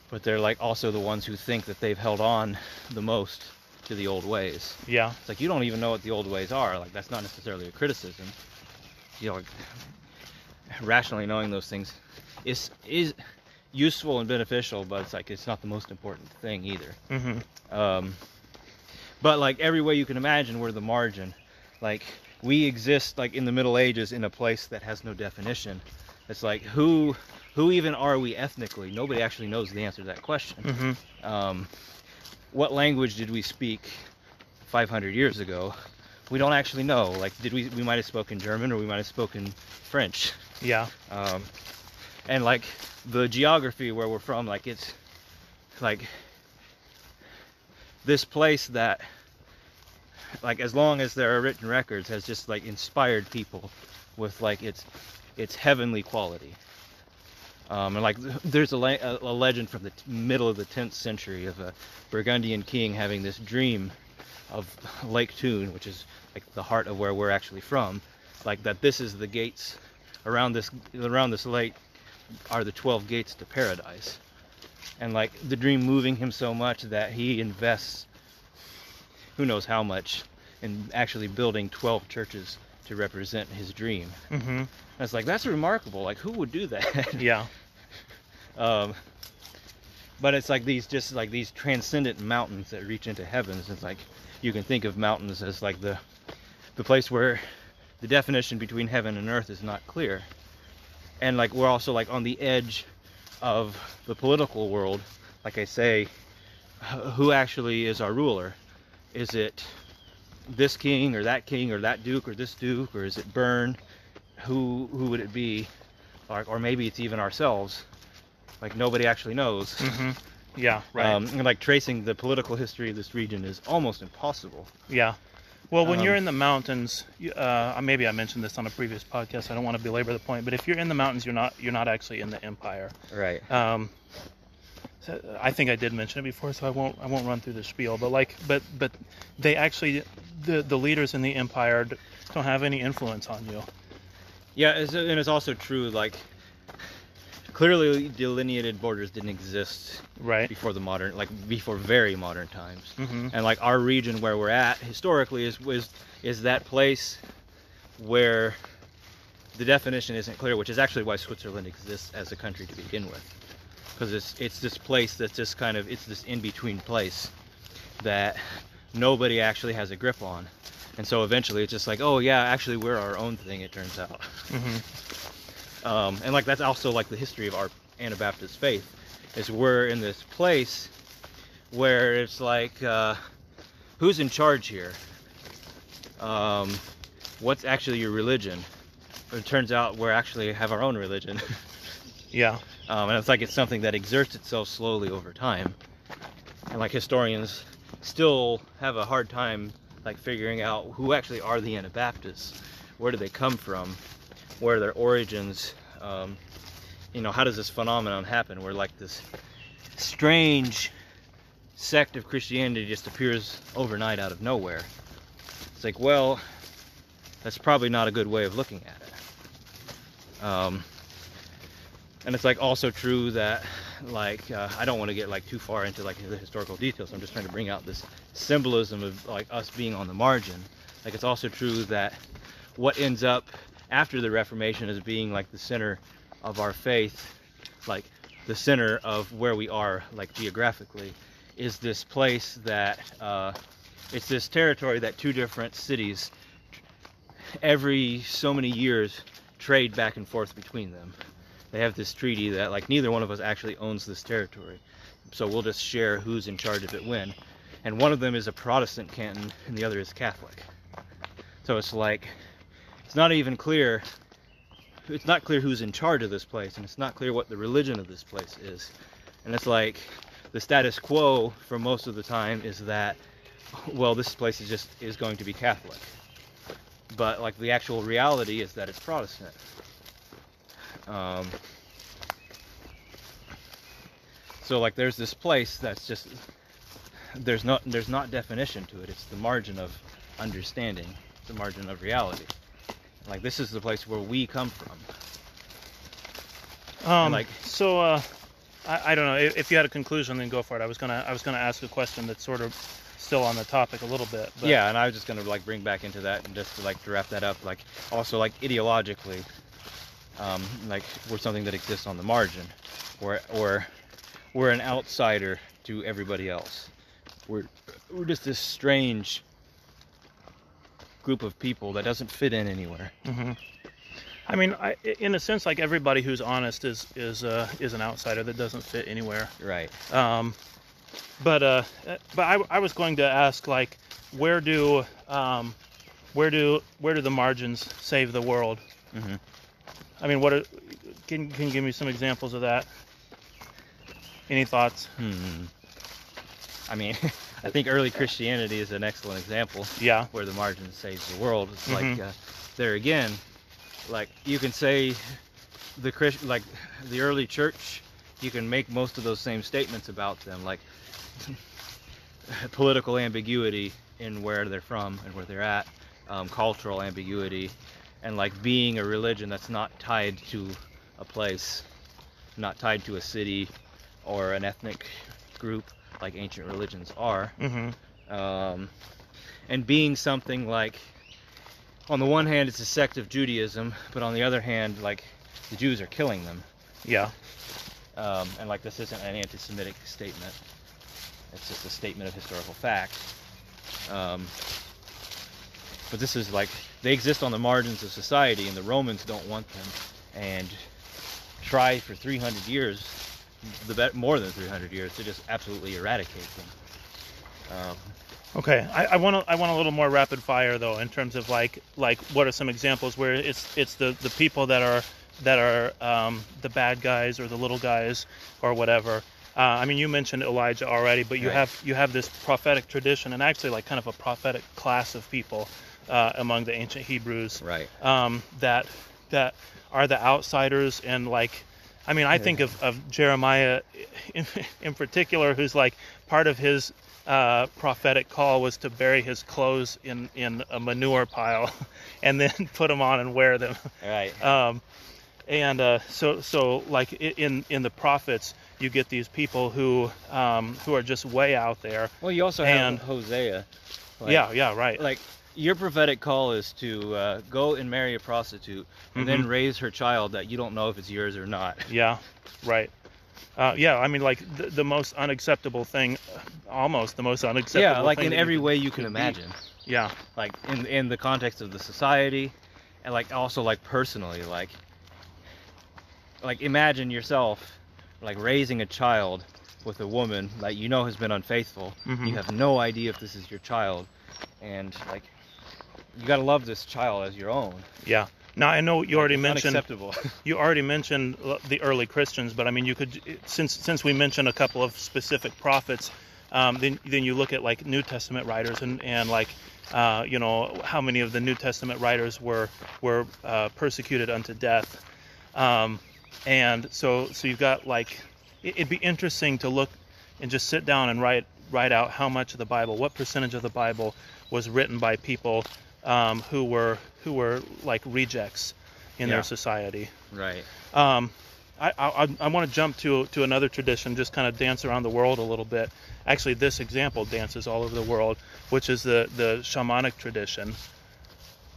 but they're like also the ones who think that they've held on the most to the old ways. Yeah. It's like you don't even know what the old ways are. Like that's not necessarily a criticism. You know, like, rationally knowing those things is is useful and beneficial, but it's like it's not the most important thing either. Mm-hmm. Um, but like every way you can imagine, we're the margin. Like we exist like in the Middle Ages in a place that has no definition. It's like who who even are we ethnically? Nobody actually knows the answer to that question. Mm-hmm. Um, what language did we speak 500 years ago? We don't actually know. Like, did we? We might have spoken German or we might have spoken French. Yeah. Um, and like the geography where we're from, like it's like this place that, like, as long as there are written records, has just like inspired people with like its its heavenly quality. Um, and like there's a, a legend from the t- middle of the 10th century of a Burgundian king having this dream of Lake Thun, which is like the heart of where we're actually from, like that this is the gates around this around this lake are the 12 gates to paradise. And like the dream moving him so much that he invests who knows how much in actually building 12 churches to represent his dream. Mm-hmm. And it's like that's remarkable. Like who would do that? [laughs] Yeah. Um, but it's like these just like these transcendent mountains that reach into heavens. It's like you can think of mountains as like the the place where the definition between heaven and earth is not clear. And like we're also like on the edge of the political world. Like I say, who actually is our ruler? Is it this king or that king or that duke or this duke or is it Bern? Who who would it be? Or, or maybe it's even ourselves. Like nobody actually knows. Mm-hmm. Yeah. Right. Um, and like tracing the political history of this region is almost impossible. Yeah. Well, when you're Um, in the mountains, uh, maybe I mentioned this on a previous podcast. I don't want to belabor the point, but if you're in the mountains, you're not you're not actually in the empire. Right. Um, so I think I did mention it before, so I won't I won't run through the spiel. But like, but but they actually the the leaders in the empire don't have any influence on you. Yeah, it's, and it's also true. Like clearly delineated borders didn't exist Right. before the modern, like before very modern times. Mm-hmm. And like our region where we're at historically is is is that place where the definition isn't clear, which is actually why Switzerland exists as a country to begin with, because it's it's this place that's just kind of it's this in between place that nobody actually has a grip on, and so eventually it's just like oh yeah actually we're our own thing it turns out, Mm-hmm. um, and like that's also like the history of our Anabaptist faith is we're in this place where it's like uh, who's in charge here? Um, what's actually your religion? It turns out we're actually have our own religion. [laughs] Yeah. Um, and it's like it's something that exerts itself slowly over time. And like historians still have a hard time like figuring out who actually are the anabaptists where do they come from where are their origins um, you know how does this phenomenon happen where like this strange sect of christianity just appears overnight out of nowhere? It's like well that's probably not a good way of looking at it. Um, and it's like also true that like uh, I don't want to get like too far into like the historical details. I'm just trying to bring out this symbolism of like us being on the margin. Like it's also true that what ends up after the Reformation as being like the center of our faith, like the center of where we are like geographically, is this place that uh, it's this territory that two different cities every so many years trade back and forth between them they have this treaty that like neither one of us actually owns this territory. So we'll just share who's in charge of it when. And one of them is a protestant canton and the other is catholic. So it's like it's not even clear it's not clear who's in charge of this place and it's not clear what the religion of this place is. And it's like the status quo for most of the time is that well this place is just is going to be catholic. But like the actual reality is that it's protestant um, so like there's this place that's just there's not there's not definition to it. It's the margin of understanding, the margin of reality. Like this is the place where we come from. Um, like- so, uh, I, I don't know if, if you had a conclusion, then go for it. I was gonna I was gonna ask a question that's sort of still on the topic a little bit. But, yeah, and I was just gonna like bring back into that and just to, like to wrap that up, like also like ideologically, um, like we're something that exists on the margin, or or we're an outsider to everybody else. We're we're just this strange group of people that doesn't fit in anywhere. hmm I mean, I, in a sense, like everybody who's honest is is uh, is an outsider that doesn't fit anywhere. Right. Um, but uh, but I, I was going to ask like, where do um, where do where do the margins save the world? hmm I mean, what are, can can you give me some examples of that? Any thoughts? Hmm. I mean, [laughs] I think early Christianity is an excellent example. Yeah. where the margin saves the world. It's Mhm. like uh, there again, like you can say the Christ, like the early church, you can make most of those same statements about them, like [laughs] political ambiguity in where they're from and where they're at, um, cultural ambiguity, and like being a religion that's not tied to a place, not tied to a city or an ethnic group like ancient religions are Mm-hmm. um, and being something like on the one hand it's a sect of judaism but on the other hand like the jews are killing them Yeah. um, and like this isn't an anti-semitic statement it's just a statement of historical fact um, but this is like they exist on the margins of society and the romans don't want them and try for 300 years the more than 300 years to just absolutely eradicate them um, Okay, I, I want to I want a little more rapid fire though in terms of like like what are some examples where it's it's the the people that are that are um, the bad guys or the little guys or whatever. Uh, I mean, you mentioned Elijah already, but you Right. have you have this prophetic tradition and actually like kind of a prophetic class of people uh, among the ancient Hebrews right. um, that that are the outsiders and like I mean I think of, of Jeremiah in, in particular who's like part of his uh, prophetic call was to bury his clothes in in a manure pile [laughs] and then put them on and wear them. Right. [laughs] Um, and uh, so so like in in the prophets you get these people who um, who are just way out there. Well, you also have And- Hosea. Like- yeah yeah right. Like your prophetic call is to uh, go and marry a prostitute and then Mhm. raise her child that you don't know if it's yours or not. [laughs] Yeah, right. Uh, yeah, I mean, like the, the most unacceptable thing, almost the most unacceptable. Thing. Yeah, like in every way you can be. imagine. Yeah, Like in in the context of the society, and like also like personally, like like imagine yourself like raising a child with a woman that you know has been unfaithful. Mhm. You have no idea if this is your child, and like you gotta love this child as your own. yeah. Now I know you already It's mentioned unacceptable. [laughs] you already mentioned the early Christians, but I mean, you could since since we mentioned a couple of specific prophets, um, then then you look at like New Testament writers and and like. Uh, you know how many of the New Testament writers were were uh, persecuted unto death, um, and so so you've got like it- it'd be interesting to look and just sit down and write write out how much of the Bible, what percentage of the Bible was written by people um, who were who were like rejects in Yeah. their society. right. Um, I, I, I want to jump to to another tradition, just kind of dance around the world a little bit. Actually, this example dances all over the world, which is the the shamanic tradition.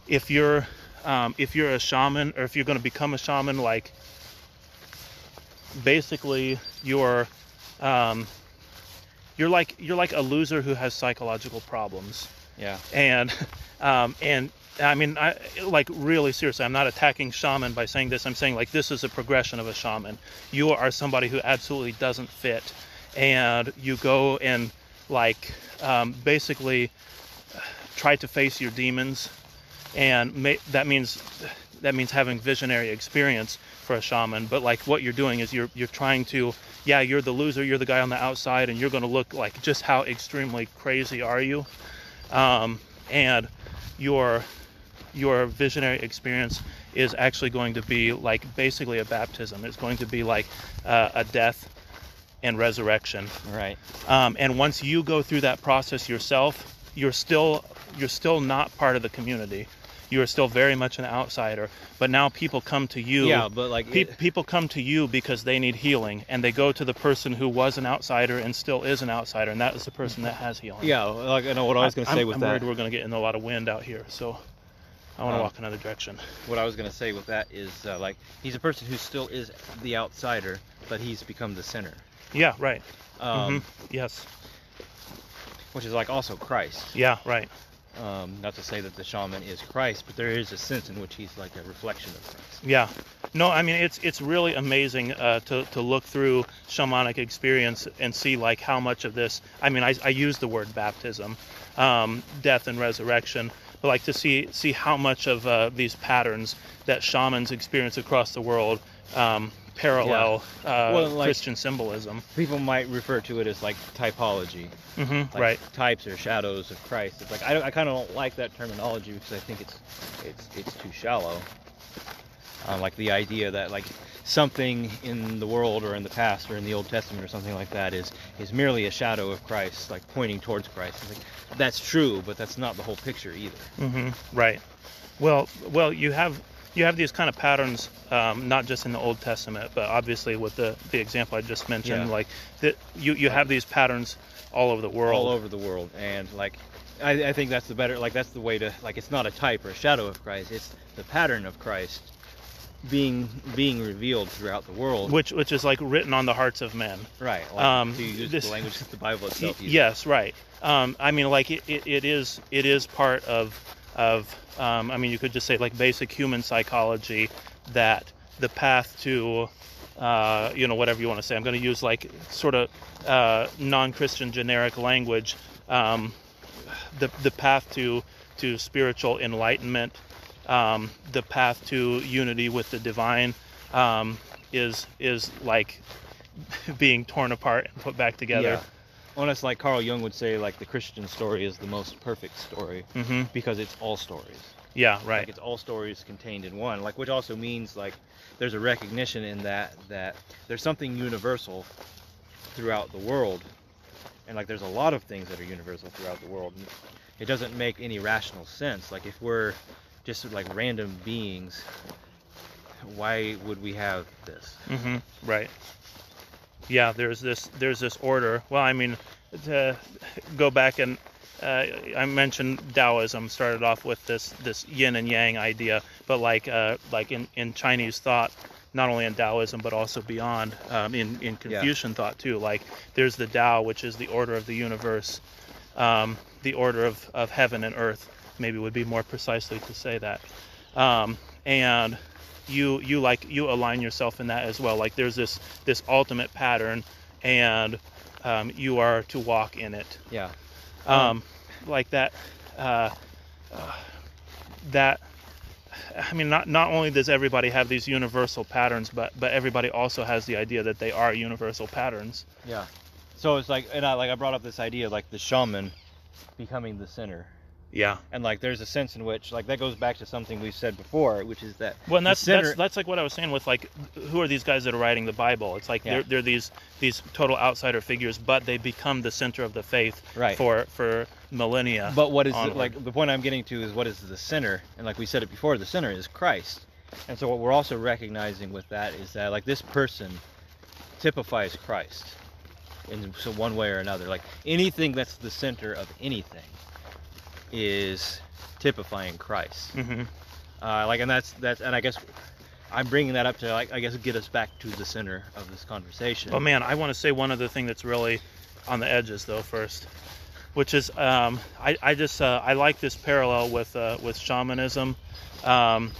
If you're um, if you're a shaman, or if you're going to become a shaman, like basically you're um, you're like you're like a loser who has psychological problems Yeah. and um, and I mean, I like really seriously. I'm not attacking shaman by saying this. I'm saying like this is a progression of a shaman. You are somebody who absolutely doesn't fit, and you go and like um, basically try to face your demons, and ma- that means that means having visionary experience for a shaman. But like what you're doing is you're you're trying to yeah you're the loser, you're the guy on the outside, and you're going to look like just how extremely crazy are you, um, and your your visionary experience is actually going to be like basically a baptism. It's going to be like uh, a death and resurrection. Right. Um, and once you go through that process yourself, you're still you're still not part of the community. You are still very much an outsider. But now people come to you. Yeah, but like Pe- it- people come to you because they need healing, and they go to the person who was an outsider and still is an outsider, and that is the person that has healing. yeah, like I know what I was going to say I'm, with I'm that. worried we're going to get in a lot of wind out here, so I want to Um, walk another direction. What I was going to say with that is uh, like he's a person who still is the outsider, but he's become the center. Yeah, right. Um, Mhm. Yes. Which is like also Christ. Yeah, right. Um, not to say that the shaman is Christ, but there is a sense in which he's like a reflection of Christ. Yeah. No, I mean it's it's really amazing uh, to to look through shamanic experience and see like how much of this. I mean, I, I use the word baptism, um, death and resurrection, but like to see see how much of uh, these patterns that shamans experience across the world um, parallel uh, Well, like- Christian symbolism. People might refer to it as like typology, hmm like right. types or shadows of Christ. It's like I, don't- I kind of don't like that terminology because I think it's it's it's too shallow. Um, like the idea that like something in the world or in the past or in the Old Testament or something like that is is merely a shadow of Christ, like pointing towards Christ. Like, that's true, but that's not the whole picture either. Mm-hmm, Right. Well, well, you have you have these kind of patterns, um, not just in the Old Testament, but obviously with the the example I just mentioned, Yeah. like that you you have these patterns all over the world. all over the world and like I, I think that's the better like that's the way to like it's not a type or a shadow of christ it's the pattern of christ being being revealed throughout the world which which is like written on the hearts of men. right like um, this- the language that the bible itself uses yes, right. Um, I mean, like it, it, it is it is part of of um, I mean, you could just say like basic human psychology that the path to uh, you know whatever you want to say. I'm going to use like sort of uh, non-Christian generic language. Um, the the path to to spiritual enlightenment, um, the path to unity with the divine, um, is is like [laughs] being torn apart and put back together. yeah honest like carl jung would say like the christian story is the most perfect story hmm because it's all stories. Yeah, like right. it's all stories contained in one like which also means like there's a recognition in that that there's something universal throughout the world. And like there's a lot of things that are universal throughout the world. And it doesn't make any rational sense. Like if we're just like random beings why would we have this? Hmm Right. Yeah, there's this there's this order. Well, I mean, to go back and uh, I mentioned Taoism started off with this this yin and yang idea, but like uh, like in, in Chinese thought, not only in Taoism but also beyond, um, in in Confucian thought too. Like there's the Tao, which is the order of the universe, um, the order of, of heaven and earth. Maybe would be more precisely to say that, um, and you you like you align yourself in that as well. Like there's this this ultimate pattern, and um, you are to walk in it. Yeah. Um, like that uh, uh, that I mean not not only does everybody have these universal patterns but but everybody also has the idea that they are universal patterns. Yeah. So it's like and i like i brought up this idea of like the shaman becoming the center yeah and like there's a sense in which like that goes back to something we've said before which is that well and that's center- that's that's like what I was saying with like who are these guys that are writing the Bible it's like Yeah. they're, they're these these total outsider figures but they become the center of the faith Right. for for millennia But what is the, like the point I'm getting to is what is the center? And like we said it before, the center is Christ. And so what we're also recognizing with that is that like this person typifies Christ in so one way or another. Like anything that's the center of anything is typifying Christ. hmm Uh, like and that's that's and I guess I'm bringing that up to like I guess get us back to the center of this conversation. Oh man, I want to say one other thing that's really on the edges though first, which is um, I, I just uh, I like this parallel with uh, with shamanism. Um,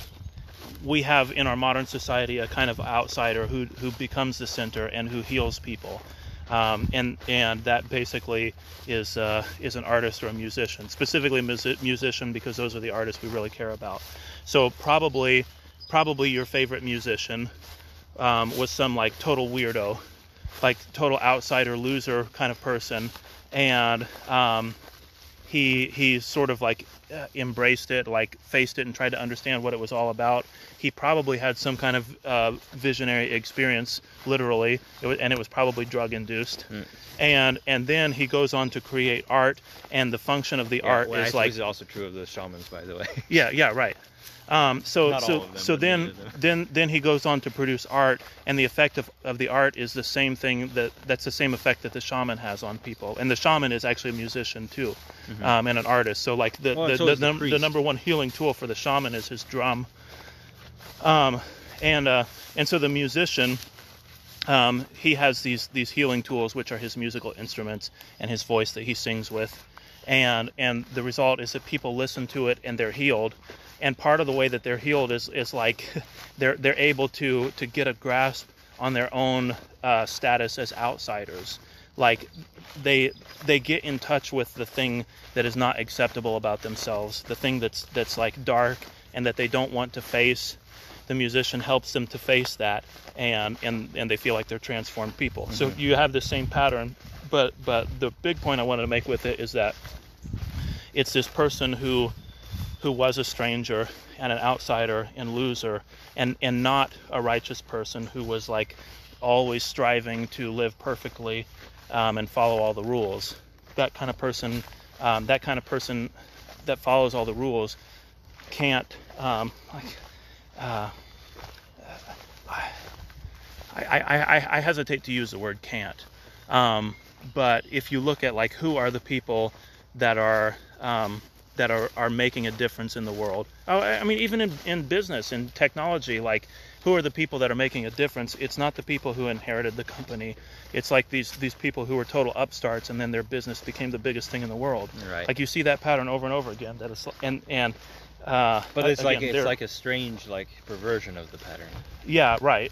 we have in our modern society a kind of outsider who who becomes the center and who heals people. Um, and and that basically is uh, is an artist or a musician, specifically a musi- musician because those are the artists we really care about. So probably probably your favorite musician um, was some like total weirdo, like total outsider loser kind of person, and um, he he sort of like uh, embraced it, like faced it, and tried to understand what it was all about. He probably had some kind of uh, visionary experience literally, it was, and it was probably drug induced. Mm. And and then he goes on to create art, and the function of the Yeah, art well, is actually, like this is also true of the shamans, by the way. yeah, yeah, right. Um, so Not so them, so then many of them. then then he goes on to produce art, and the effect of, of the art is the same thing that that's the same effect that the shaman has on people, and the shaman is actually a musician too, um, and an artist. So like the Mm-hmm. The, so the, the the number one healing tool for the shaman is his drum. Um, and uh, and so the musician. Um, he has these these healing tools, which are his musical instruments and his voice that he sings with, and and the result is that people listen to it and they're healed. And part of the way that they're healed is is like [laughs] they're they're able to to get a grasp on their own uh, status as outsiders. Like they they get in touch with the thing that is not acceptable about themselves, the thing that's that's like dark and that they don't want to face. The musician helps them to face that and and and they feel like they're transformed people. So you have the same pattern but but the big point i wanted to make with it is that it's this person who who was a stranger and an outsider and loser and and not a righteous person who was like always striving to live perfectly um, and follow all the rules that kind of person um, that kind of person that follows all the rules can't um, like uh, I, I, I, I hesitate to use the word can't. Um, but if you look at like who are the people that are um, that are, are making a difference in the world. Oh, I I mean, even in, in business and technology, like who are the people that are making a difference? It's not the people who inherited the company. It's like these these people who were total upstarts and then their business became the biggest thing in the world. Right. Like you see that pattern over and over again. That is and and. Uh, But it's like it's they're- like a strange like perversion of the pattern. yeah, right,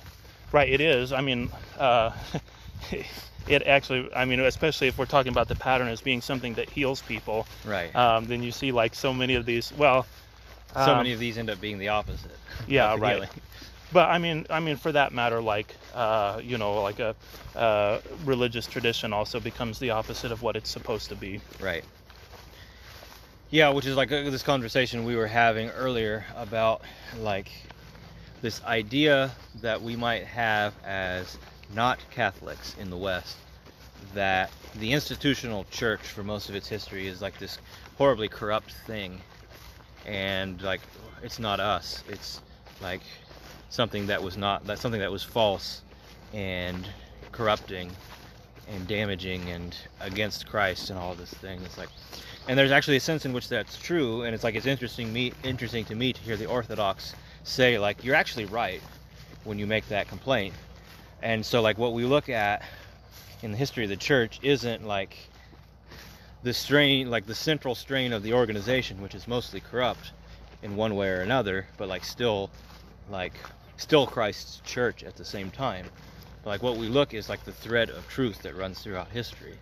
right. It is. I mean, uh, [laughs] [laughs] it actually. I mean, especially if we're talking about the pattern as being something that heals people, Right. um, then you see like so many of these. Well, so um, many of these end up being the opposite. Yeah, right. healing. But I mean, I mean, for that matter, like uh, you know, like a uh, religious tradition also becomes the opposite of what it's supposed to be. Right. Yeah, which is like uh, this conversation we were having earlier about like this idea that we might have as not Catholics in the West that the institutional church for most of its history is like this horribly corrupt thing and like it's not us it's like something that was not that something that was false and corrupting and damaging and against Christ and all this thing. It's like, and there's actually a sense in which that's true, and it's like it's interesting me interesting to me to hear the Orthodox say like you're actually right when you make that complaint. And so like what we look at in the history of the church isn't like the strain like the central strain of the organization which is mostly corrupt in one way or another but like still like still Christ's church at the same time. But like what we look is like the thread of truth that runs throughout history.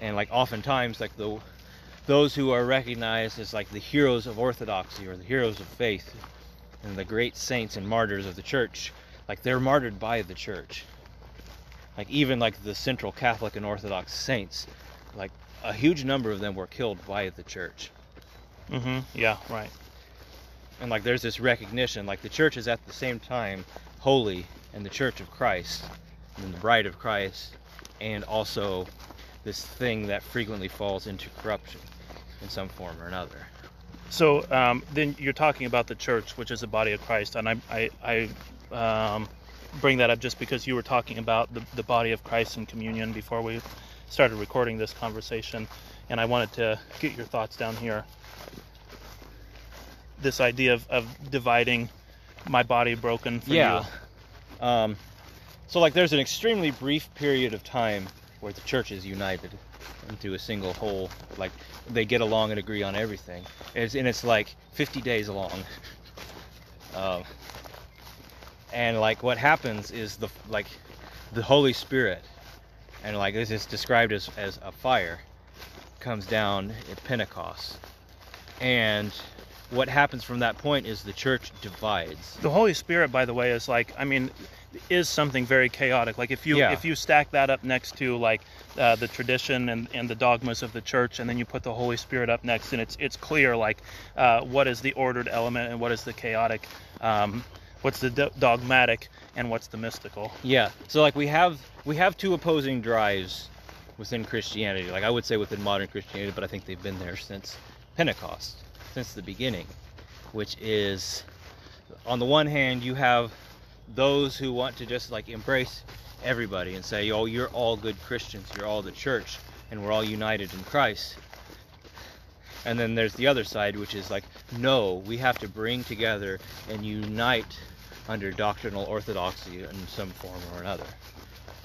And like oftentimes like the those who are recognized as like the heroes of orthodoxy or the heroes of faith and the great saints and martyrs of the church like they're martyred by the church like even like the central catholic and orthodox saints like a huge number of them were killed by the church Mm-hmm. Yeah, right. and like there's this recognition like the church is at the same time holy and the church of christ and the bride of christ and also this thing that frequently falls into corruption in some form or another So um, then you're talking about the church, which is the body of Christ, and I, I, I um, bring that up just because you were talking about the, the body of Christ in communion before we started recording this conversation, and I wanted to get your thoughts down here. This idea of, of dividing my body broken for yeah. You. um, so like there's an extremely brief period of time where the church is united into a single whole. Like they get along and agree on everything. It's, and it's like 50 days long. [laughs] Um, and like what happens is the like the holy spirit and like this is described as, as a fire comes down at pentecost and what happens from that point is the church divides The Holy Spirit, by the way, is like I mean, is something very chaotic. Like if you Yeah. if you stack that up next to like uh, the tradition and, and the dogmas of the church, and then you put the Holy Spirit up next, and it's it's clear like uh, what is the ordered element and what is the chaotic. Um, what's the do- dogmatic and what's the mystical. Yeah. So like we have we have two opposing drives within Christianity. Like I would say within modern Christianity, but I think they've been there since Pentecost, since the beginning, which is on the one hand you have those who want to just like embrace everybody and say, "Oh, you're all good Christians. You're all the church and we're all united in Christ." And then there's the other side, which is like, no, we have to bring together and unite under doctrinal orthodoxy in some form or another.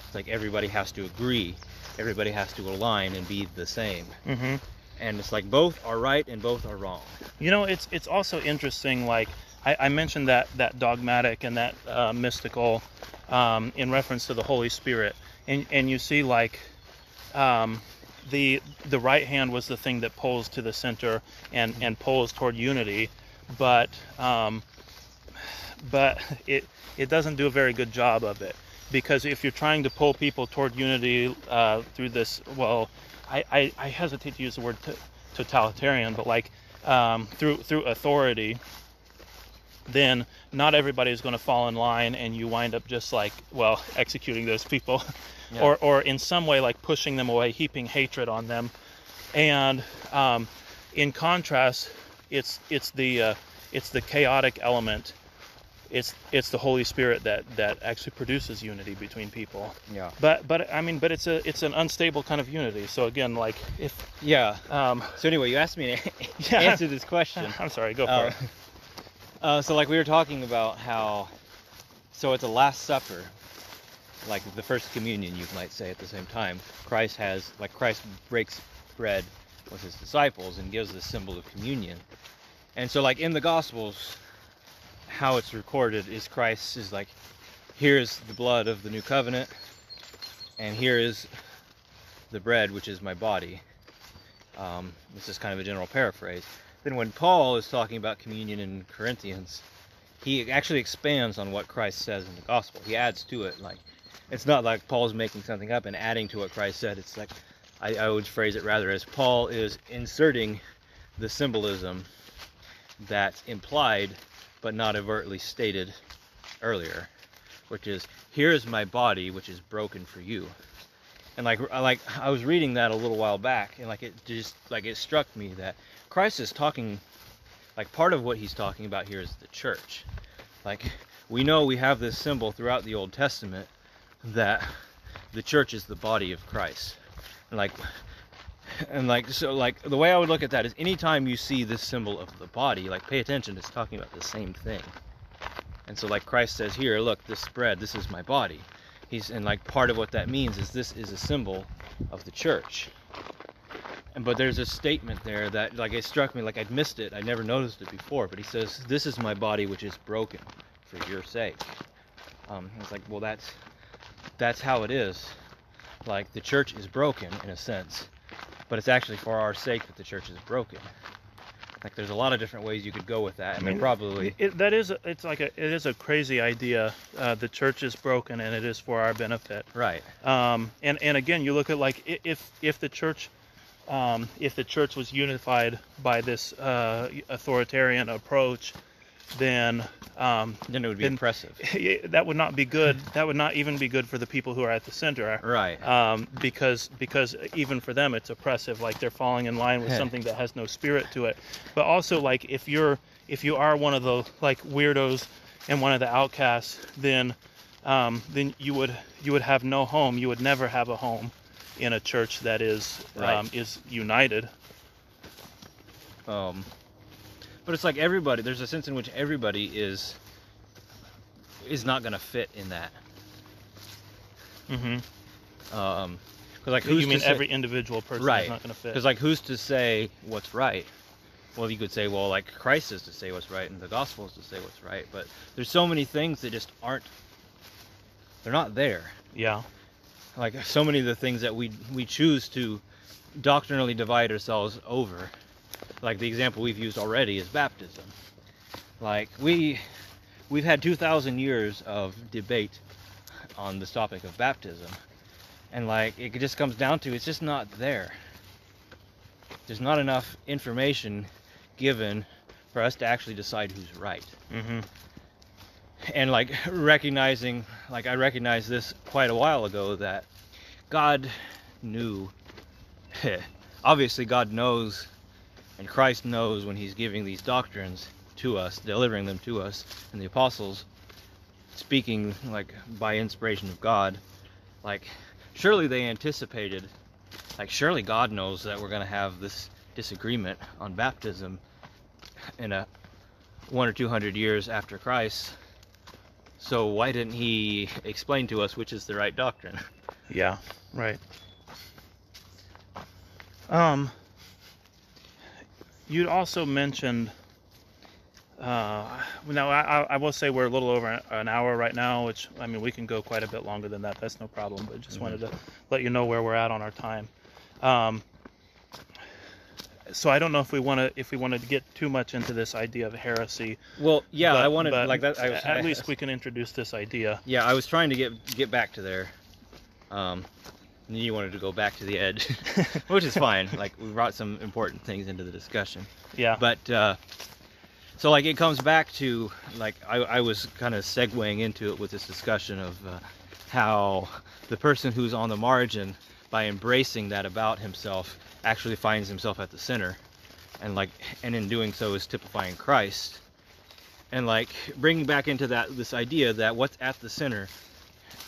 It's like everybody has to agree, everybody has to align and be the same. Mm-hmm. And it's like both are right and both are wrong. You know, it's it's also interesting. Like I, I mentioned that that dogmatic and that uh, mystical um, in reference to the Holy Spirit, and and you see like um, the the right hand was the thing that pulls to the center and and pulls toward unity, but um, but it it doesn't do a very good job of it because if you're trying to pull people toward unity uh, through this, well, I, I, I hesitate to use the word t- totalitarian, but like um, through through authority, then not everybody is going to fall in line, and you wind up just like well [laughs] executing those people, Yeah. or or in some way like pushing them away, heaping hatred on them, and um, in contrast, it's it's the uh, it's the chaotic element. It's it's the Holy Spirit that that actually produces unity between people. Yeah. But but I mean, but it's a it's an unstable kind of unity. So again, like if Yeah. um, So anyway, you asked me to [laughs] Yeah. answer this question. [laughs] I'm sorry, go for Uh, it. [laughs] uh, so like we were talking about how, so it's a Last Supper, like the first communion, you might say at the same time. Christ has, like Christ breaks bread with his disciples and gives the symbol of communion. And so like in the Gospels, how it's recorded is Christ is like, here's the blood of the new covenant, and here is the bread, which is my body. Um, this is kind of a general paraphrase. Then when Paul is talking about communion in Corinthians, he actually expands on what Christ says in the gospel. He adds to it. Like it's not like Paul's making something up and adding to what Christ said. It's like I, I would phrase it rather as Paul is inserting the symbolism that's implied but not overtly stated earlier, which is here's my body which is broken for you. And like like I was reading that a little while back and like it just like it struck me that Christ is talking like part of what he's talking about here is the church. Like we know we have this symbol throughout the Old Testament that the church is the body of Christ. And like and like so like the way I would look at that is anytime you see this symbol of the body, like pay attention, it's talking about the same thing. And so like Christ says here, look, this bread, this is my body. He's and like part of what that means is this is a symbol of the church. And but there's a statement there that like it struck me like I'd missed it. I never noticed it before, but he says, "This is my body which is broken for your sake." Um, it's like, well, that's that's how it is. Like the church is broken in a sense, but it's actually for our sake that the church is broken. Like there's a lot of different ways you could go with that, and I mean, probably It, that is it's like a, it is a crazy idea. Uh, the church is broken, and it is for our benefit. right. Um, and and again, you look at like if if the church, um, if the church was unified by this uh, authoritarian approach, then um, Then it would be Then- impressive. [laughs] that would not be good. That would not even be good for the people who are at the center. Right. um, because because even for them it's oppressive like they're falling in line with something that has no spirit to it but also like if you're if you are one of the like weirdos and one of the outcasts then um, then you would you would have no home you would never have a home in a church that is Right. um, is united Um, but it's like everybody. There's a sense in which everybody is is not going to fit in that. mm-hmm. Um, because like who's you mean to say, every individual person right? is not going to fit Because like who's to say what's right? Well, you could say, well, like Christ is to say what's right, and the gospel is to say what's right. But there's so many things that just aren't. They're not there. yeah Like so many of the things that we we choose to doctrinally divide ourselves over. Like the example we've used already is baptism. Like we we've had 2000 years of debate on this topic of baptism. And like it just comes down to it's just not there. There's not enough information given for us to actually decide who's right. mm-hmm. and like [laughs] recognizing like I recognized this quite a while ago that God knew [laughs] obviously God knows and Christ knows when he's giving these doctrines to us, delivering them to us, and the apostles speaking like by inspiration of God, like surely they anticipated like surely God knows that we're going to have this disagreement on baptism in a one or two hundred years after Christ. So why didn't he explain to us which is the right doctrine? Yeah, right. Um, you'd also mentioned. Uh, now I, I will say we're a little over an hour right now, which I mean we can go quite a bit longer than that. That's no problem. But just Mhm. wanted to let you know where we're at on our time. Um, so I don't know if we want to if we wanted to get too much into this idea of heresy. Well, yeah, but- I wanted like that. I was, at I- least [laughs] we can introduce this idea. Yeah, I was trying to get get back to there. Um, and you wanted to go back to the edge, [laughs] [laughs] which is fine. Like we brought some important things into the discussion. Yeah. But uh, so like it comes back to like I, I was kind of segueing into it with this discussion of uh, how the person who's on the margin, by embracing that about himself, actually finds himself at the center, and like and in doing so is typifying Christ, and like bringing back into that this idea that what's at the center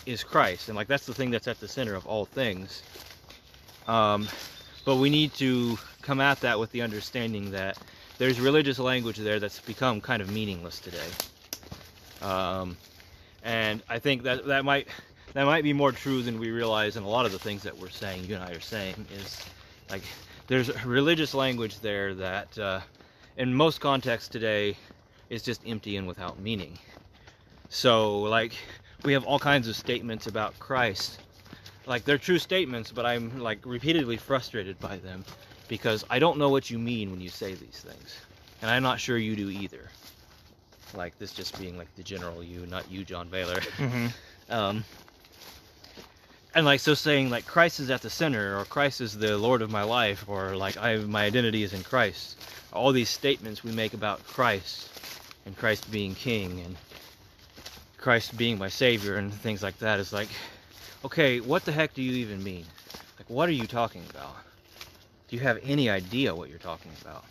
is Christ, and like that's the thing that's at the center of all things. Um, but we need to come at that with the understanding that there's religious language there that's become kind of meaningless today. Um, and I think that that might that might be more true than we realize in a lot of the things that we're saying, you and I are saying, is like there's religious language there that uh, in most contexts today is just empty and without meaning. So like we have all kinds of statements about Christ. Like they're true statements, but I'm like repeatedly frustrated by them because I don't know what you mean when you say these things. And I'm not sure you do either. Like this just being like the general you, not you, John Baylor. hmm [laughs] Um, and like so saying like Christ is at the center or Christ is the Lord of my life or like I my identity is in Christ. All these statements we make about Christ and Christ being king and Christ being my savior and things like that is like okay, what the heck do you even mean? Like what are you talking about? Do you have any idea what you're talking about?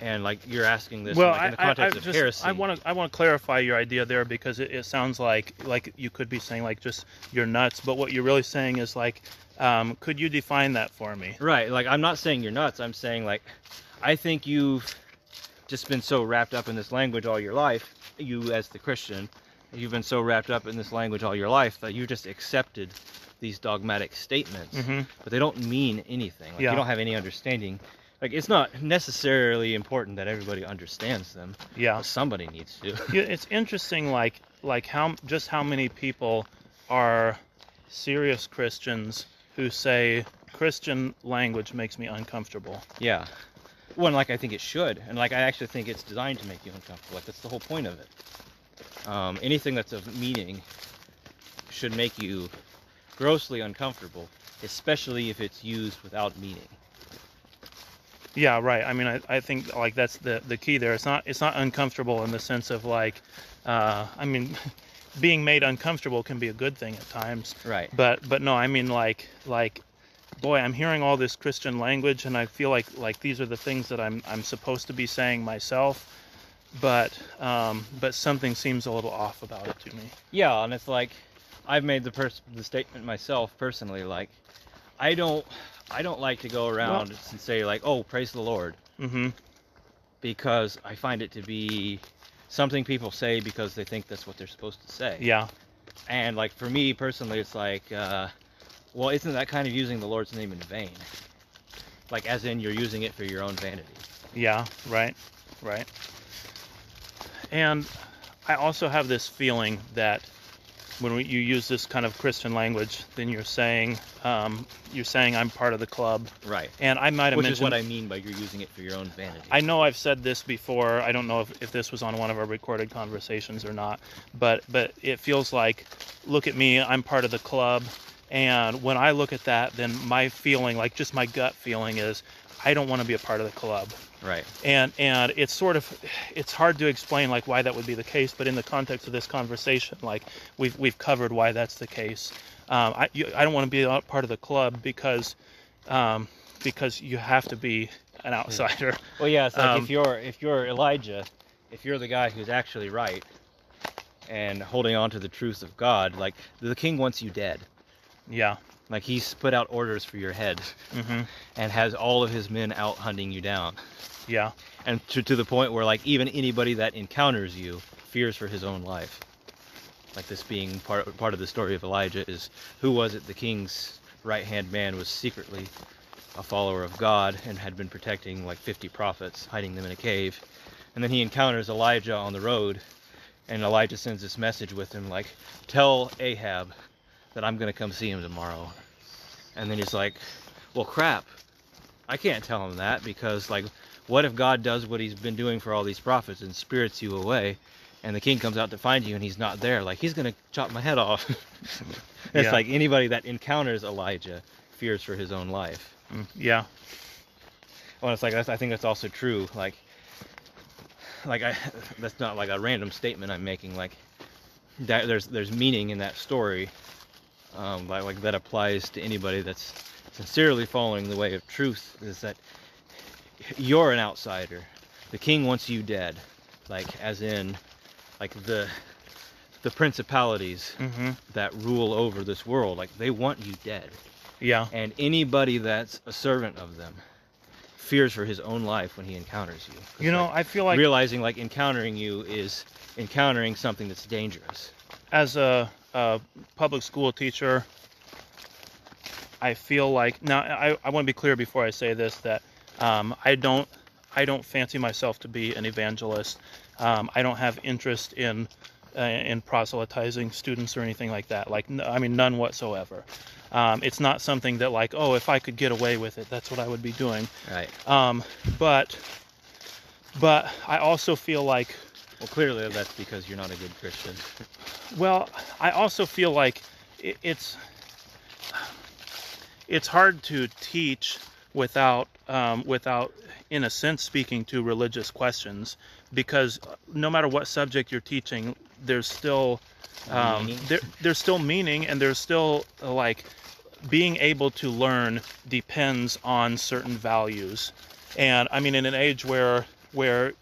And like you're asking this well, like, in the I, I, I context of just heresy. I want to I want to clarify your idea there because it, it sounds like like you could be saying like just you're nuts, but what you're really saying is like, um, could you define that for me? Right. Like I'm not saying you're nuts. I'm saying like I think you've just been so wrapped up in this language all your life, you as the Christian, you've been so wrapped up in this language all your life that you just accepted these dogmatic statements, hmm but they don't mean anything. Like Yeah. you don't have any understanding. Like it's not necessarily important that everybody understands them. Yeah. Somebody needs to. [laughs] yeah, it's interesting like like how just how many people are serious Christians who say Christian language makes me uncomfortable. Yeah. One, like I think it should, and like I actually think it's designed to make you uncomfortable. Like that's the whole point of it. Um, anything that's of meaning should make you grossly uncomfortable, especially if it's used without meaning. Yeah, right. I mean, I, I think like that's the the key there. It's not it's not uncomfortable in the sense of like, uh, I mean, [laughs] being made uncomfortable can be a good thing at times. Right. But but no, I mean like like, boy, I'm hearing all this Christian language, and I feel like like these are the things that I'm I'm supposed to be saying myself, but um, but something seems a little off about it to me. Yeah, and it's like I've made the pers- the statement myself personally. Like I don't I don't like to go around and say like, oh, praise the Lord. mm-hmm. because I find it to be something people say because they think that's what they're supposed to say. Yeah. And like for me personally, it's like, uh, well, isn't that kind of using the Lord's name in vain? Like, as in you're using it for your own vanity. Yeah, right, right. And I also have this feeling that when we, you use this kind of Christian language, then you're saying um, you're saying I'm part of the club, Right. and I might have Which mentioned. is what I mean by you're using it for your own vanity. I know I've said this before. I don't know if, if this was on one of our recorded conversations or not, but but it feels like, look at me, I'm part of the club, and when I look at that, then my feeling, like just my gut feeling, is I don't want to be a part of the club. Right. and and it's sort of it's hard to explain like why that would be the case but in the context of this conversation like we've we've covered why that's the case um, I, you, I don't want to be a part of the club because um, because you have to be an outsider Well, yeah, it's like Um, if you're if you're Elijah, if you're the guy who's actually right and holding on to the truth of God, like the king wants you dead. yeah Like he's put out orders for your head mm-hmm. and has all of his men out hunting you down. Yeah And to, to the point where like even anybody that encounters you fears for his own life. Like this being part part of the story of Elijah is who was it the king's right hand man was secretly a follower of God and had been protecting like 50 prophets, hiding them in a cave. And then he encounters Elijah on the road, and Elijah sends this message with him like, Tell Ahab that I'm going to come see him tomorrow. And then he's like, Well, crap. I can't tell him that because, like, what if God does what he's been doing for all these prophets and spirits you away? And the king comes out to find you and he's not there. Like, he's going to chop my head off. [laughs] it's Yeah. like anybody that encounters Elijah fears for his own life. Mm, yeah Well, it's like that's, I think that's also true. Like, like I, [laughs] that's not like a random statement I'm making. Like, that there's there's meaning in that story, um, like like that applies to anybody that's sincerely following the way of truth. Is that you're an outsider. The king wants you dead, like as in, like the the principalities hmm that rule over this world. Like they want you dead yeah and anybody that's a servant of them fears for his own life when he encounters you. you know like, I feel like realizing like encountering you is encountering something that's dangerous. as a, a public school teacher, I feel like now I, I want to be clear before I say this that um, I don't I don't fancy myself to be an evangelist. Um, I don't have interest in uh, in proselytizing students or anything like that. Like I mean none whatsoever. Um, it's not something that like oh if I could get away with it that's what I would be doing. Right. Um, but but I also feel like Well, clearly that's because you're not a good Christian. [laughs] Well, I also feel like i- it's it's hard to teach without um, without, in a sense, speaking to religious questions because no matter what subject you're teaching, there's still um, Meaning. there, there's still meaning and there's still uh, like being able to learn depends on certain values and i mean in an age where where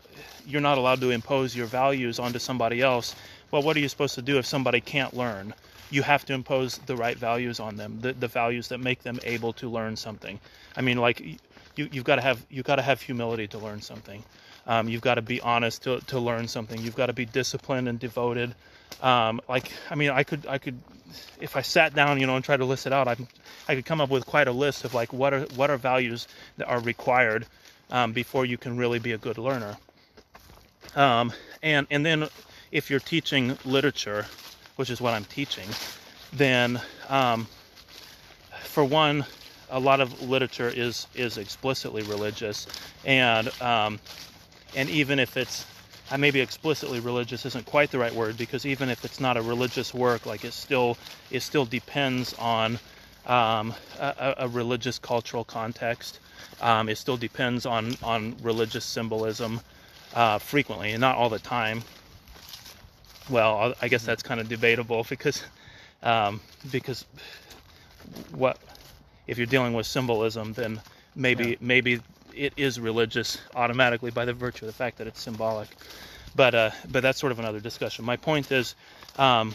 you're not allowed to impose your values onto somebody else well what are you supposed to do if somebody can't learn you have to impose the right values on them the, the values that make them able to learn something. I mean like you, you've got to have you've got to have humility to learn something. Um, you've got to be honest to, to learn something. You've got to be disciplined and devoted. Um, like i mean i could i could if i sat down you know and tried to list it out i i could come up with quite a list of like what are what are values that are required um, before you can really be a good learner. Um, and and then if you're teaching literature which is what i'm teaching then um, for one a lot of literature is is explicitly religious and um, and even if it's uh, maybe explicitly religious isn't quite the right word because even if it's not a religious work like it still it still depends on um, a, a religious cultural context. Um, it still depends on on religious symbolism uh, frequently and not all the time well i guess that's kind of debatable because um, because what if you're dealing with symbolism then maybe Yeah. maybe it is religious automatically by the virtue of the fact that it's symbolic. But uh, but that's sort of another discussion. My point is um,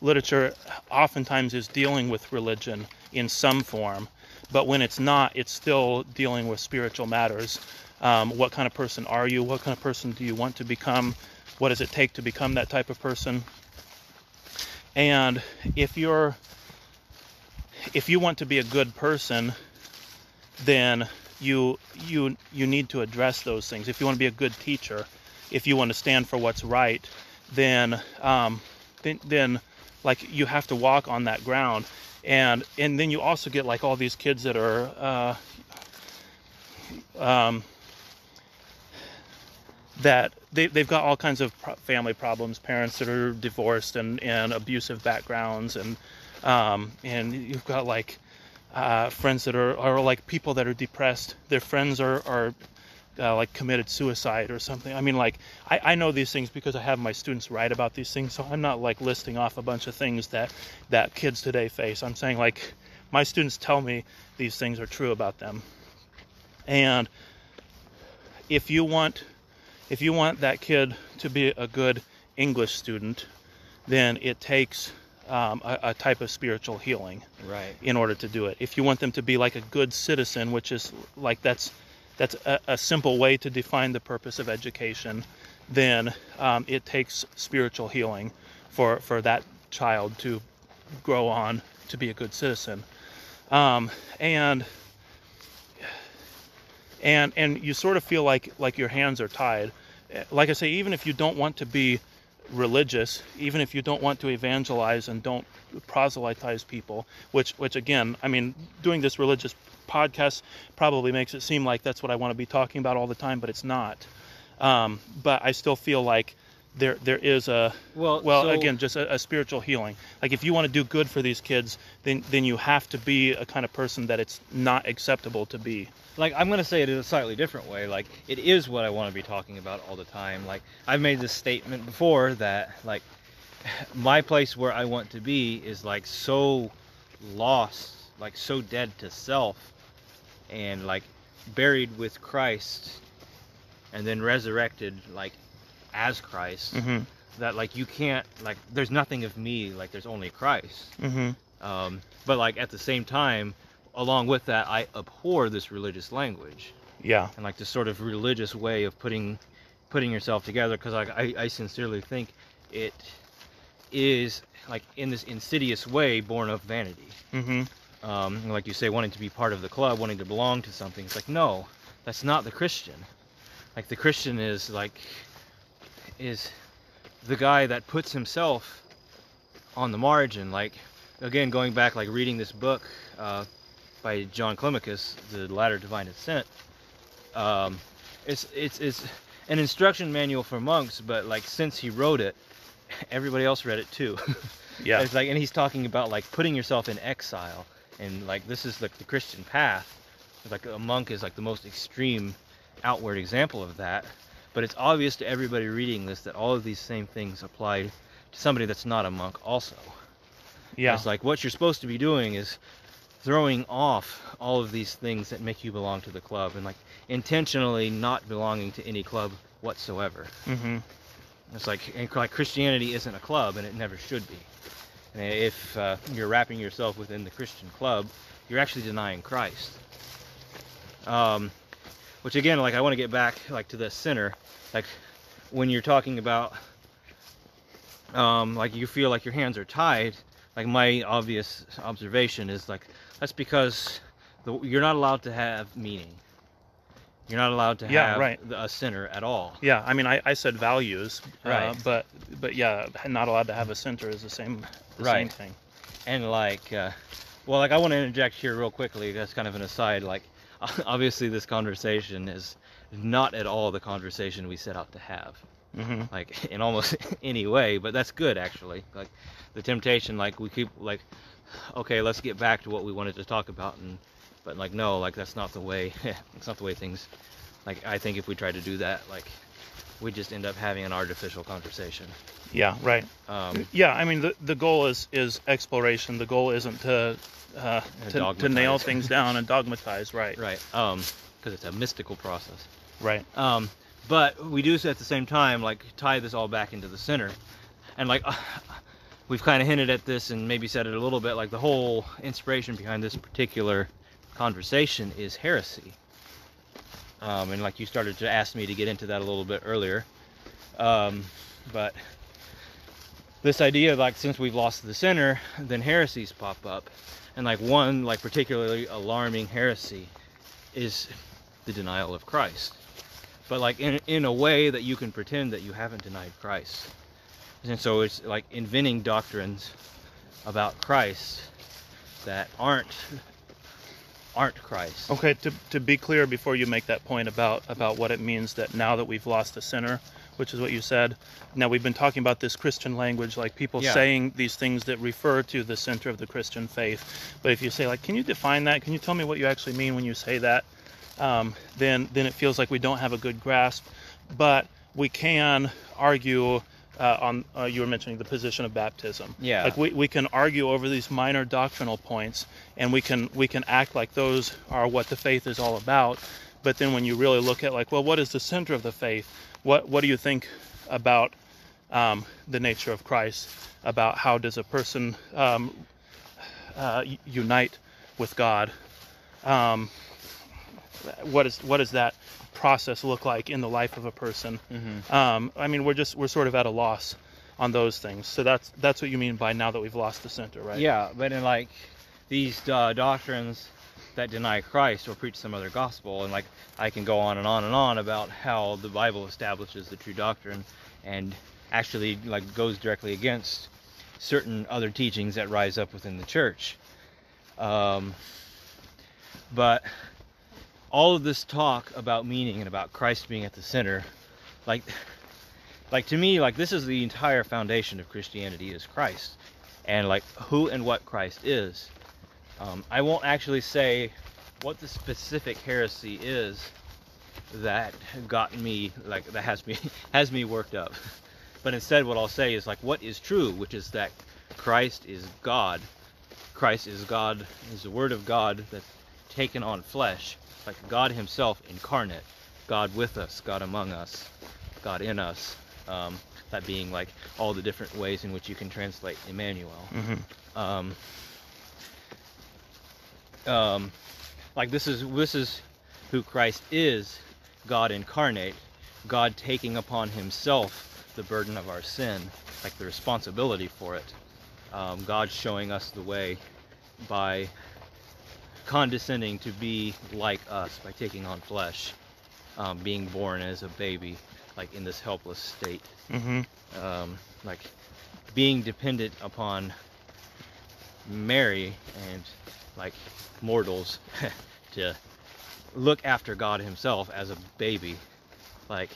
literature oftentimes is dealing with religion in some form but when it's not it's still dealing with spiritual matters. Um, what kind of person are you? What kind of person do you want to become what does it take to become that type of person? And if you're if you want to be a good person then you you you need to address those things. If you want to be a good teacher if you want to stand for what's right then um, then, then like you have to walk on that ground. And and then you also get like all these kids that are uh, um, that they, they've got all kinds of pro- family problems parents that are divorced and, and abusive backgrounds and um, and you've got like uh, friends that are, are like people that are depressed their friends are, are uh, like committed suicide or something. I mean, like I, I know these things because I have my students write about these things, so I'm not like listing off a bunch of things that that kids today face. I'm saying like my students tell me these things are true about them, and if you want if you want that kid to be a good English student, then it takes um, a, a type of spiritual healing Right. in order to do it. If you want them to be like a good citizen, which is like that's that's a, a simple way to define the purpose of education, then um, it takes spiritual healing for for that child to grow on to be a good citizen. Um, and and and you sort of feel like like your hands are tied. Like I say, even if you don't want to be religious, even if you don't want to evangelize and don't proselytize people, which which again, I mean, doing this religious podcast probably makes it seem like that's what I want to be talking about all the time, but it's not. Um, but I still feel like there there is a Well, well so- again just a, a spiritual healing. Like if you want to do good for these kids, then then you have to be a kind of person that it's not acceptable to be. like I'm gonna say it in a slightly different way. Like it is what I want to be talking about all the time. Like I've made this statement before that like [sighs] my place where I want to be is like so lost, like so dead to self, and like buried with Christ, and then resurrected like as Christ. hmm That like you can't like there's nothing of me. Like there's only Christ. hmm Um, but like at the same time, along with that, I abhor this religious language Yeah. and like this sort of religious way of putting putting yourself together because like I, I sincerely think it is like in this insidious way born of vanity. hmm Um, like you say, wanting to be part of the club, wanting to belong to something. It's like no, that's not the Christian. Like the Christian is like is the guy that puts himself on the margin. Like again, going back, like reading this book uh, by John Climacus, The Ladder Divine Ascent. Um, it's it's it's an instruction manual for monks, but like since he wrote it, [laughs] everybody else read it too. [laughs] Yeah. It's like, and he's talking about like putting yourself in exile, and like this is like the Christian path. Like a monk is like the most extreme, outward example of that. But it's obvious to everybody reading this that all of these same things apply to somebody that's not a monk also. Yeah. It's like what you're supposed to be doing is throwing off all of these things that make you belong to the club and like intentionally not belonging to any club whatsoever. Mm-hmm. It's like and like Christianity isn't a club and it never should be. And if uh, you're wrapping yourself within the Christian club, you're actually denying Christ. Um, which again, like I want to get back like to the center Like when you're talking about, um, like you feel like your hands are tied. Like my obvious observation is like that's because the, you're not allowed to have meaning. You're not allowed to Yeah, have right. the- a center at all. Yeah, I mean, I, I said values, uh, Right. but but yeah, not allowed to have a center is the same the same thing. and like uh, well like i want to interject here real quickly that's kind of an aside like [laughs] obviously this conversation is not at all the conversation we set out to have hmm like in almost [laughs] any way but that's good actually like the temptation like we keep like okay let's get back to what we wanted to talk about and but like no like that's not the way [laughs] it's not the way things like i think if we try to do that like we just end up having an artificial conversation Yeah, right. um Yeah, I mean, the the goal is is exploration. The goal isn't to uh, to, to nail things [laughs] down and dogmatize. Right. right um because it's a mystical process Right. Um, but we do at the same time like tie this all back into the center, and like [laughs] we've kind of hinted at this and maybe said it a little bit. Like the whole inspiration behind this particular conversation is heresy. Um, and like you started to ask me to get into that a little bit earlier, um, but this idea like since we've lost the center, then heresies pop up, and like one like particularly alarming heresy is the denial of Christ but like in, in a way that you can pretend that you haven't denied Christ. And so it's like inventing doctrines about Christ that aren't aren't Christ. Okay. To to be clear before you make that point about about what it means that now that we've lost the center, which is what you said. Now we've been talking about this Christian language, like people Yeah. saying these things that refer to the center of the Christian faith. But if you say like, can you define that? Can you tell me what you actually mean when you say that? um, then then it feels like we don't have a good grasp. But we can argue uh, on uh, you were mentioning the position of baptism. Yeah. Like we, we can argue over these minor doctrinal points, and we can we can act like those are what the faith is all about. But then when you really look at like, well, what is the center of the faith? What what do you think about um, the nature of Christ? About how does a person um, uh, unite with God? Um, what is what does that process look like in the life of a person? Um, I mean, we're just we're sort of at a loss on those things. So that's that's what you mean by now that we've lost the center, right? Yeah, but in like these uh, doctrines that deny Christ or preach some other gospel, and like I can go on and on and on about how the Bible establishes the true doctrine, and actually like goes directly against certain other teachings that rise up within the church. Um, but all of this talk about meaning and about Christ being at the center, like like to me like this is the entire foundation of christianity is christ. And like who and what christ is um, i won't actually say what the specific heresy is that got me like that has me [laughs] has me worked up. But instead what i'll say is like what is true which is that christ is god. Christ is god is the word of god that's taken on flesh. Like god himself incarnate. God with us god among us god in us. Um, that being like all the different ways in which you can translate Emmanuel. hmm Um, um, like this is this is who Christ is, God incarnate, God taking upon Himself the burden of our sin, like the responsibility for it. Um, God showing us the way by condescending to be like us by taking on flesh, um, being born as a baby, like in this helpless state hmm um, like being dependent upon Mary and like mortals [laughs] to look after God Himself as a baby. Like,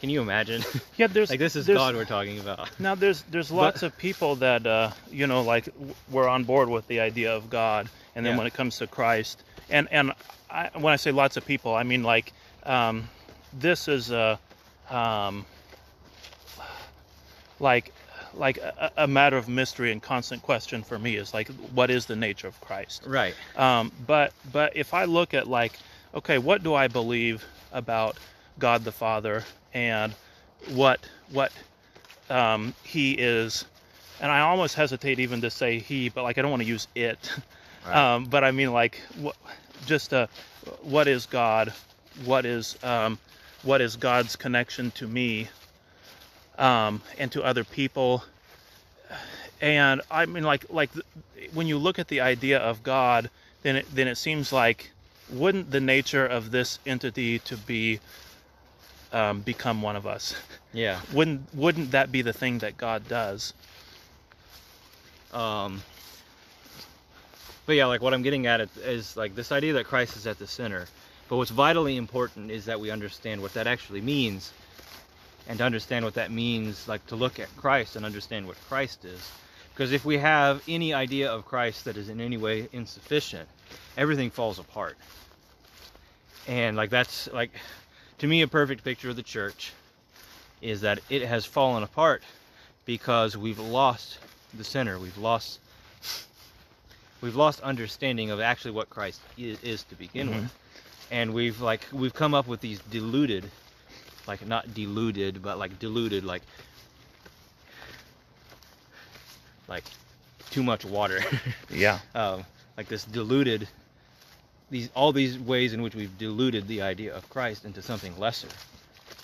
can you imagine? Yeah, there's [laughs] like this is God we're talking about. [laughs] Now there's there's lots of people that uh, you know like w- were on board with the idea of God, and then Yeah. when it comes to Christ, and and I, when I say lots of people, I mean like um, this is a um, like like a, a matter of mystery and constant question for me is like what is the nature of Christ? Right. Um, but but if I look at like, okay, what do I believe about God the Father and what what um, He is, and I almost hesitate even to say He, but like I don't want to use it. Right. [laughs] Um, but I mean like what, just uh, what is God? What is um, what is God's connection to me um, and to other people? And I mean like like when you look at the idea of God, then it, then it seems like wouldn't the nature of this entity to be um, become one of us? Yeah. [laughs] Wouldn't wouldn't that be the thing that God does? Um, but yeah, like what I'm getting at it is like this idea that Christ is at the center. But what's vitally important is that we understand what that actually means, and to understand what that means, like to look at Christ and understand what Christ is. Because if we have any idea of Christ that is in any way insufficient, everything falls apart. And like that's like to me a perfect picture of the church is that it has fallen apart because we've lost the center. We've lost we've lost understanding of actually what Christ is, is to begin Mhm. with, and we've like we've come up with these diluted, like not diluted, but like diluted, like like too much water, [laughs] Yeah. um, like this diluted. These all these ways in which we've diluted the idea of Christ into something lesser.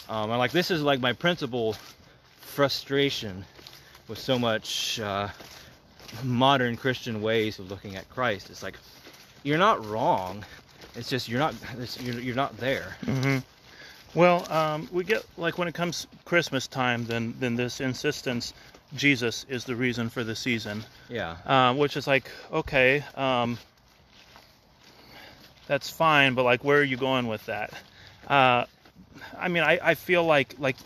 Um, and like this is like my principal frustration with so much uh, modern Christian ways of looking at Christ. It's like you're not wrong. It's just you're not it's, you're, you're not there. hmm Well, um, we get like when it comes Christmas time, then then this insistence, Jesus is the reason for the season, Yeah. um, which is like okay, um, that's fine, but like where are you going with that? Uh, I mean, I, I feel like like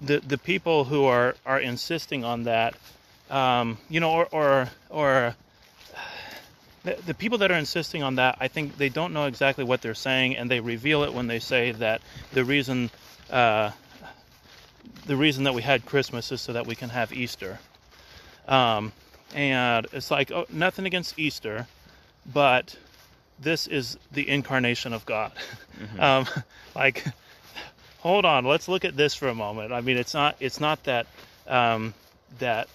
the the people who are are insisting on that, um, you know, or or or the, the people that are insisting on that, I think they don't know exactly what they're saying, and they reveal it when they say that the reason uh, the reason that we had Christmas is so that we can have Easter. Um, and it's like oh, nothing against Easter, but this is the incarnation of God. Mhm. [laughs] Um, like, hold on, let's look at this for a moment. I mean, it's not it's not that um, that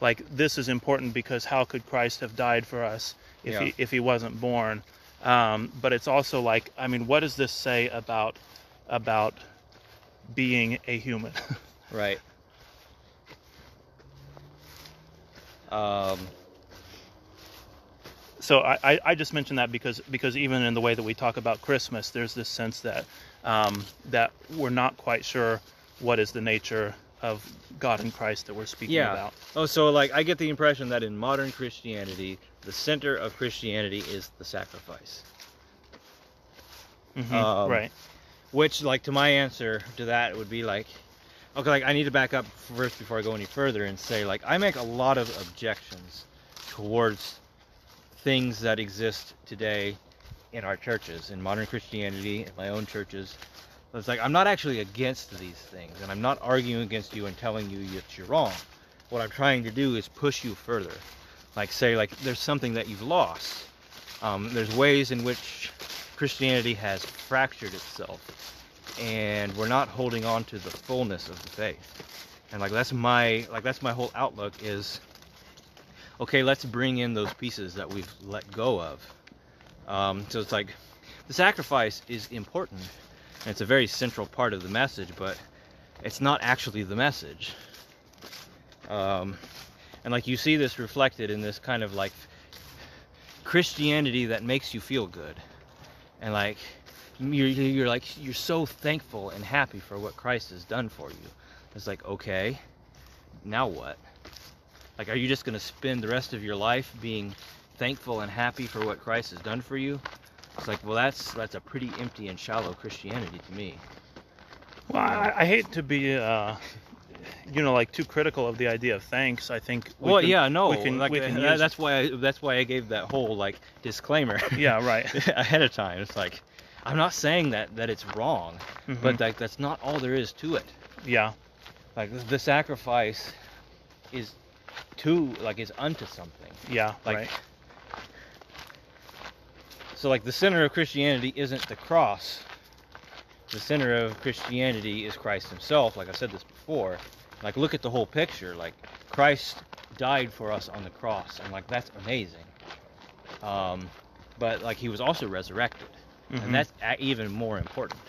like this is important because how could Christ have died for us if Yeah. he if he wasn't born? Um, but it's also like, I mean, what does this say about about being a human? [laughs] Right. Um, so I, I, I just mentioned that because because even in the way that we talk about Christmas, there's this sense that um, that we're not quite sure what is the nature of God and Christ that we're speaking Yeah. about. oh, so like I get the impression that in modern Christianity, the center of Christianity is the sacrifice. Mhm, Um, right. Which, like, to my answer to that would be like, okay, like I need to back up first before I go any further and say, like, I make a lot of objections towards things that exist today in our churches, in modern Christianity, in my own churches. It's like I'm not actually against these things, and I'm not arguing against you and telling you that you're wrong. What I'm trying to do is push you further. Like, say, like, there's something that you've lost. Um, there's ways in which Christianity has fractured itself, and we're not holding on to the fullness of the faith. And like that's my like that's my whole outlook is okay. Let's bring in those pieces that we've let go of. Um, so it's like the sacrifice is important, and it's a very central part of the message, but it's not actually the message. Um, and like you see this reflected in this kind of like Christianity that makes you feel good and like you're, you're like you're so thankful and happy for what Christ has done for you. It's like okay, now what? Like, are you just gonna spend the rest of your life being thankful and happy for what Christ has done for you? It's like, well, that's that's a pretty empty and shallow Christianity to me. Well, I, I hate to be, uh, you know, like too critical of the idea of thanks. I think. we well, can- yeah, no, we can- like we can use- that's why I, that's why I gave that whole like disclaimer. [laughs] Yeah, right. [laughs] ahead of time. It's like I'm not saying that that it's wrong, Mhm. but like that's not all there is to it. yeah, Like the sacrifice is to like is unto something. yeah, Like right. So like the center of Christianity isn't the cross. The center of Christianity is Christ himself, like I said this before. Like look at the whole picture. Like Christ died for us on the cross and like that's amazing. Um but like he was also resurrected. Mhm. and that's even more important.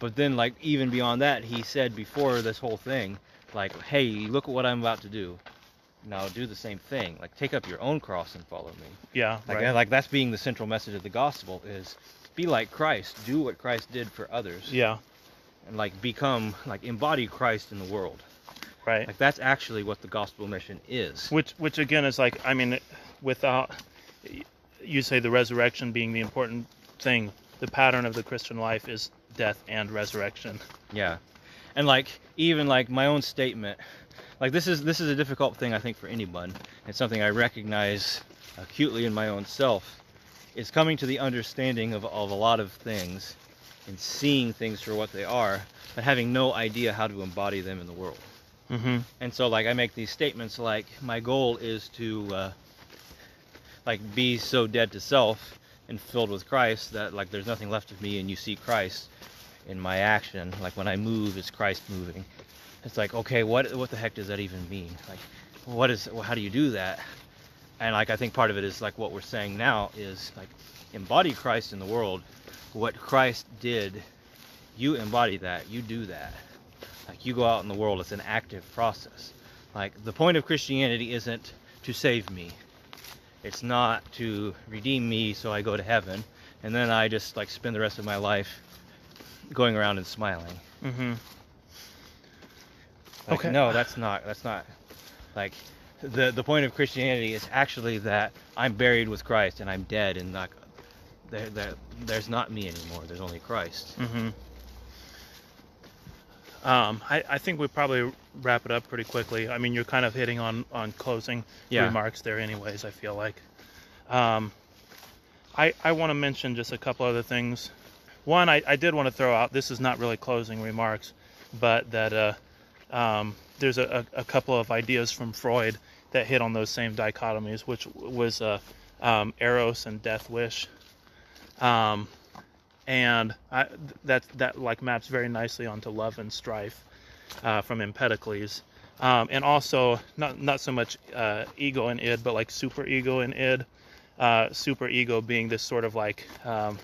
But then, like even beyond that, he said before this whole thing, like, "Hey, look at what I'm about to do. Now do the same thing. Like, take up your own cross and follow me." yeah, Like, right. like that's being the central message of the gospel is be like Christ, do what Christ did for others, yeah, and like become like embody Christ in the world. right. Like that's actually what the gospel mission is. which which again is like i mean without you say the resurrection being the important thing the pattern of the christian life is death and resurrection Yeah. And like even like my own statement, like this is this is a difficult thing I think for anyone. It's something I recognize acutely in my own self. Is coming to the understanding of, of a lot of things and seeing things for what they are, but having no idea how to embody them in the world. mm-hmm And so like I make these statements like my goal is to uh, like be so dead to self and filled with Christ that like there's nothing left of me and you see Christ in my action. Like when I move, is Christ moving? It's like okay, what what the heck does that even mean? Like what is how do you do that? And like I think part of it is like what we're saying now is like embody Christ in the world. What Christ did, you embody that. You do that. Like you go out in the world, it's an active process. Like the point of Christianity isn't to save me. It's not to redeem me so I go to heaven and then I just like spend the rest of my life going around and smiling. mm-hmm Like, Okay. No, that's not. That's not. Like the the point of Christianity is actually that I'm buried with Christ and I'm dead and like there, there there's not me anymore. There's only Christ. Mm-hmm. Um, I, I think we probably wrap it up pretty quickly. I mean, you're kind of hitting on on closing Yeah. remarks there, anyways. I feel like. Um, I I want to mention just a couple other things. One, I, I did want to throw out. This is not really closing remarks, but that uh, um, there's a, a, couple of ideas from Freud that hit on those same dichotomies, which was uh, um, eros and death wish, um, and I, that that like maps very nicely onto love and strife uh, from Empedocles, um, and also not not so much uh, ego and id, but like super ego and id. Uh, super ego being this sort of like um,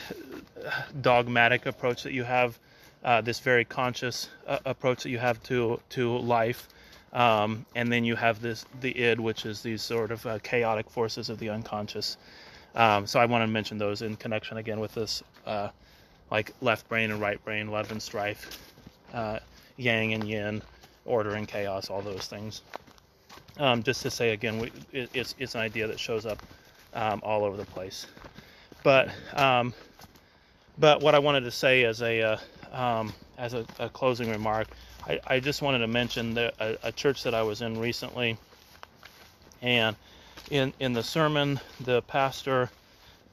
[sighs] dogmatic approach that you have, uh, this very conscious uh, approach that you have to to life, um, and then you have this the id, which is these sort of uh, chaotic forces of the unconscious. Um, so I want to mention those in connection again with this, uh, like left brain and right brain, love and strife, uh, yang and yin, order and chaos, all those things. Um, just to say again, we, it, it's it's an idea that shows up um, all over the place. But um, but what I wanted to say as a uh, um, as a, a, closing remark, I, I, just wanted to mention the, a, a, church that I was in recently, and in in the sermon, the pastor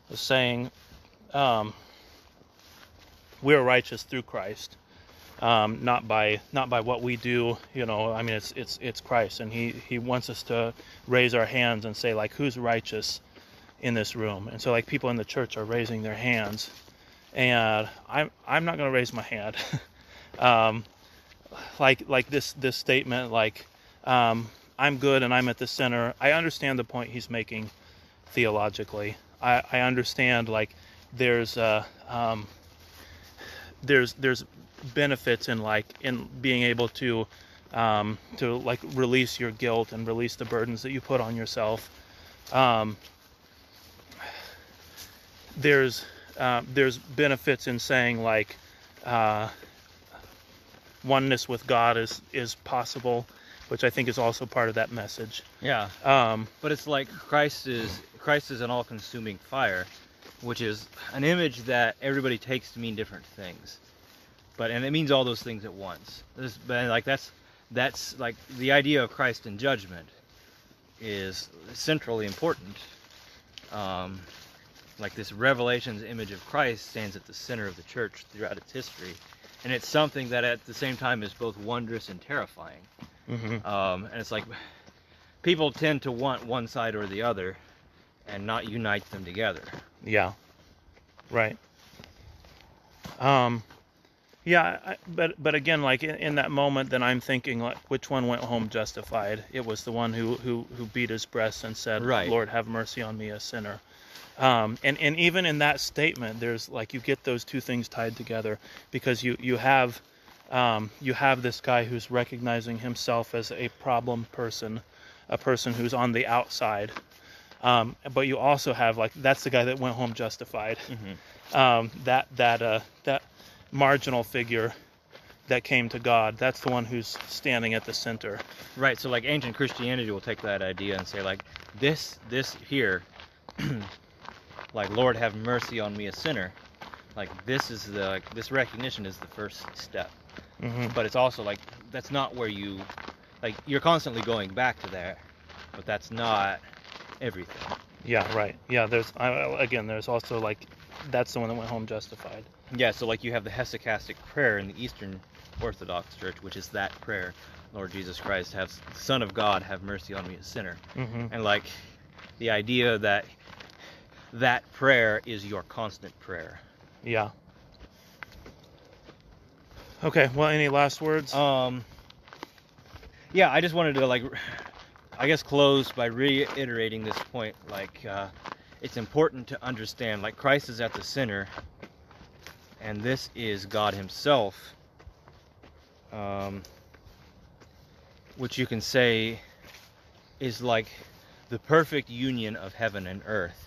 was saying, um, "We are righteous through Christ." um, not by not by what we do. You know, I mean, it's it's it's Christ, and he he wants us to raise our hands and say like, who's righteous in this room? And so like people in the church are raising their hands, and I'm I'm not going to raise my hand. [laughs] um, like like this this statement like um, I'm good and I'm at the center. I understand the point he's making theologically. I, I understand like there's uh, um, there's there's benefits in like in being able to um, to like release your guilt and release the burdens that you put on yourself. Um, there's uh, there's benefits in saying like uh, oneness with God is is possible, which I think is also part of that message. Yeah. Um, but it's like Christ is Christ is an all-consuming fire, which is an image that everybody takes to mean different things but and it means all those things at once. This, but like that's that's like the idea of Christ in judgment is centrally important. Um, like this Revelation's image of Christ stands at the center of the church throughout its history, and it's something that at the same time is both wondrous and terrifying. Mm-hmm. Um, and it's like people tend to want one side or the other, and not unite them together. Yeah. Right. Um, yeah, I, but but again, like in, in, that moment, then I'm thinking, like, which one went home justified? It was the one who who who beat his breast and said, right. "Lord, have mercy on me, a sinner." Um, and and even in that statement, there's like you get those two things tied together because you you have um, you have this guy who's recognizing himself as a problem person, a person who's on the outside. Um, but you also have like that's the guy that went home justified. Mm-hmm. Um, that that uh, that marginal figure that came to God. That's the one who's standing at the center. Right. So like ancient Christianity will take that idea and say like this this here [clears throat] like Lord have mercy on me a sinner. Like this is the like, this recognition is the first step. Mm-hmm. But it's also like that's not where you like you're constantly going back to there, but that's not everything. Yeah, right. Yeah, there's uh, again there's also like that's the one that went home justified. Yeah, so like you have the hesychastic prayer in the Eastern Orthodox Church, which is that prayer, Lord Jesus Christ, have Son of God, have mercy on me, a sinner. Mm-hmm. And like the idea that that prayer is your constant prayer. Yeah. Okay. Well, any last words? Um. Yeah, I just wanted to like, I guess, close by reiterating this point. Like, uh, it's important to understand, like, Christ is at the center and this is God Himself, um, which you can say is like the perfect union of heaven and earth.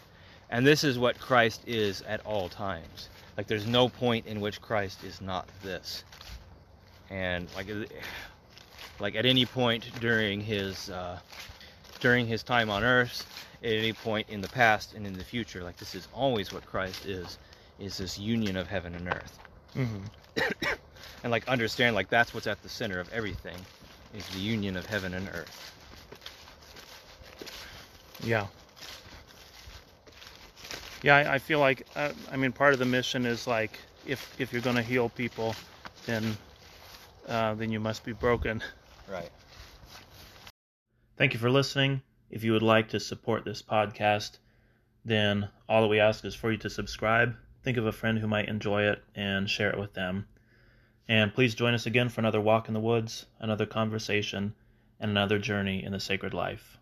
And this is what Christ is at all times. Like there's no point in which Christ is not this. And like like at any point during his uh, during his time on earth, at any point in the past and in the future, like this is always what Christ is is this union of heaven and earth. Mm-hmm. [coughs] and like understand like that's what's at the center of everything is the union of heaven and earth. Yeah. Yeah, I, I feel like uh, I mean part of the mission is like if if you're going to heal people, then uh, then you must be broken. Right. Thank you for listening. If you would like to support this podcast, then all that we ask is for you to subscribe. Think of a friend who might enjoy it and share it with them. And please join us again for another walk in the woods, another conversation, and another journey in the sacred life.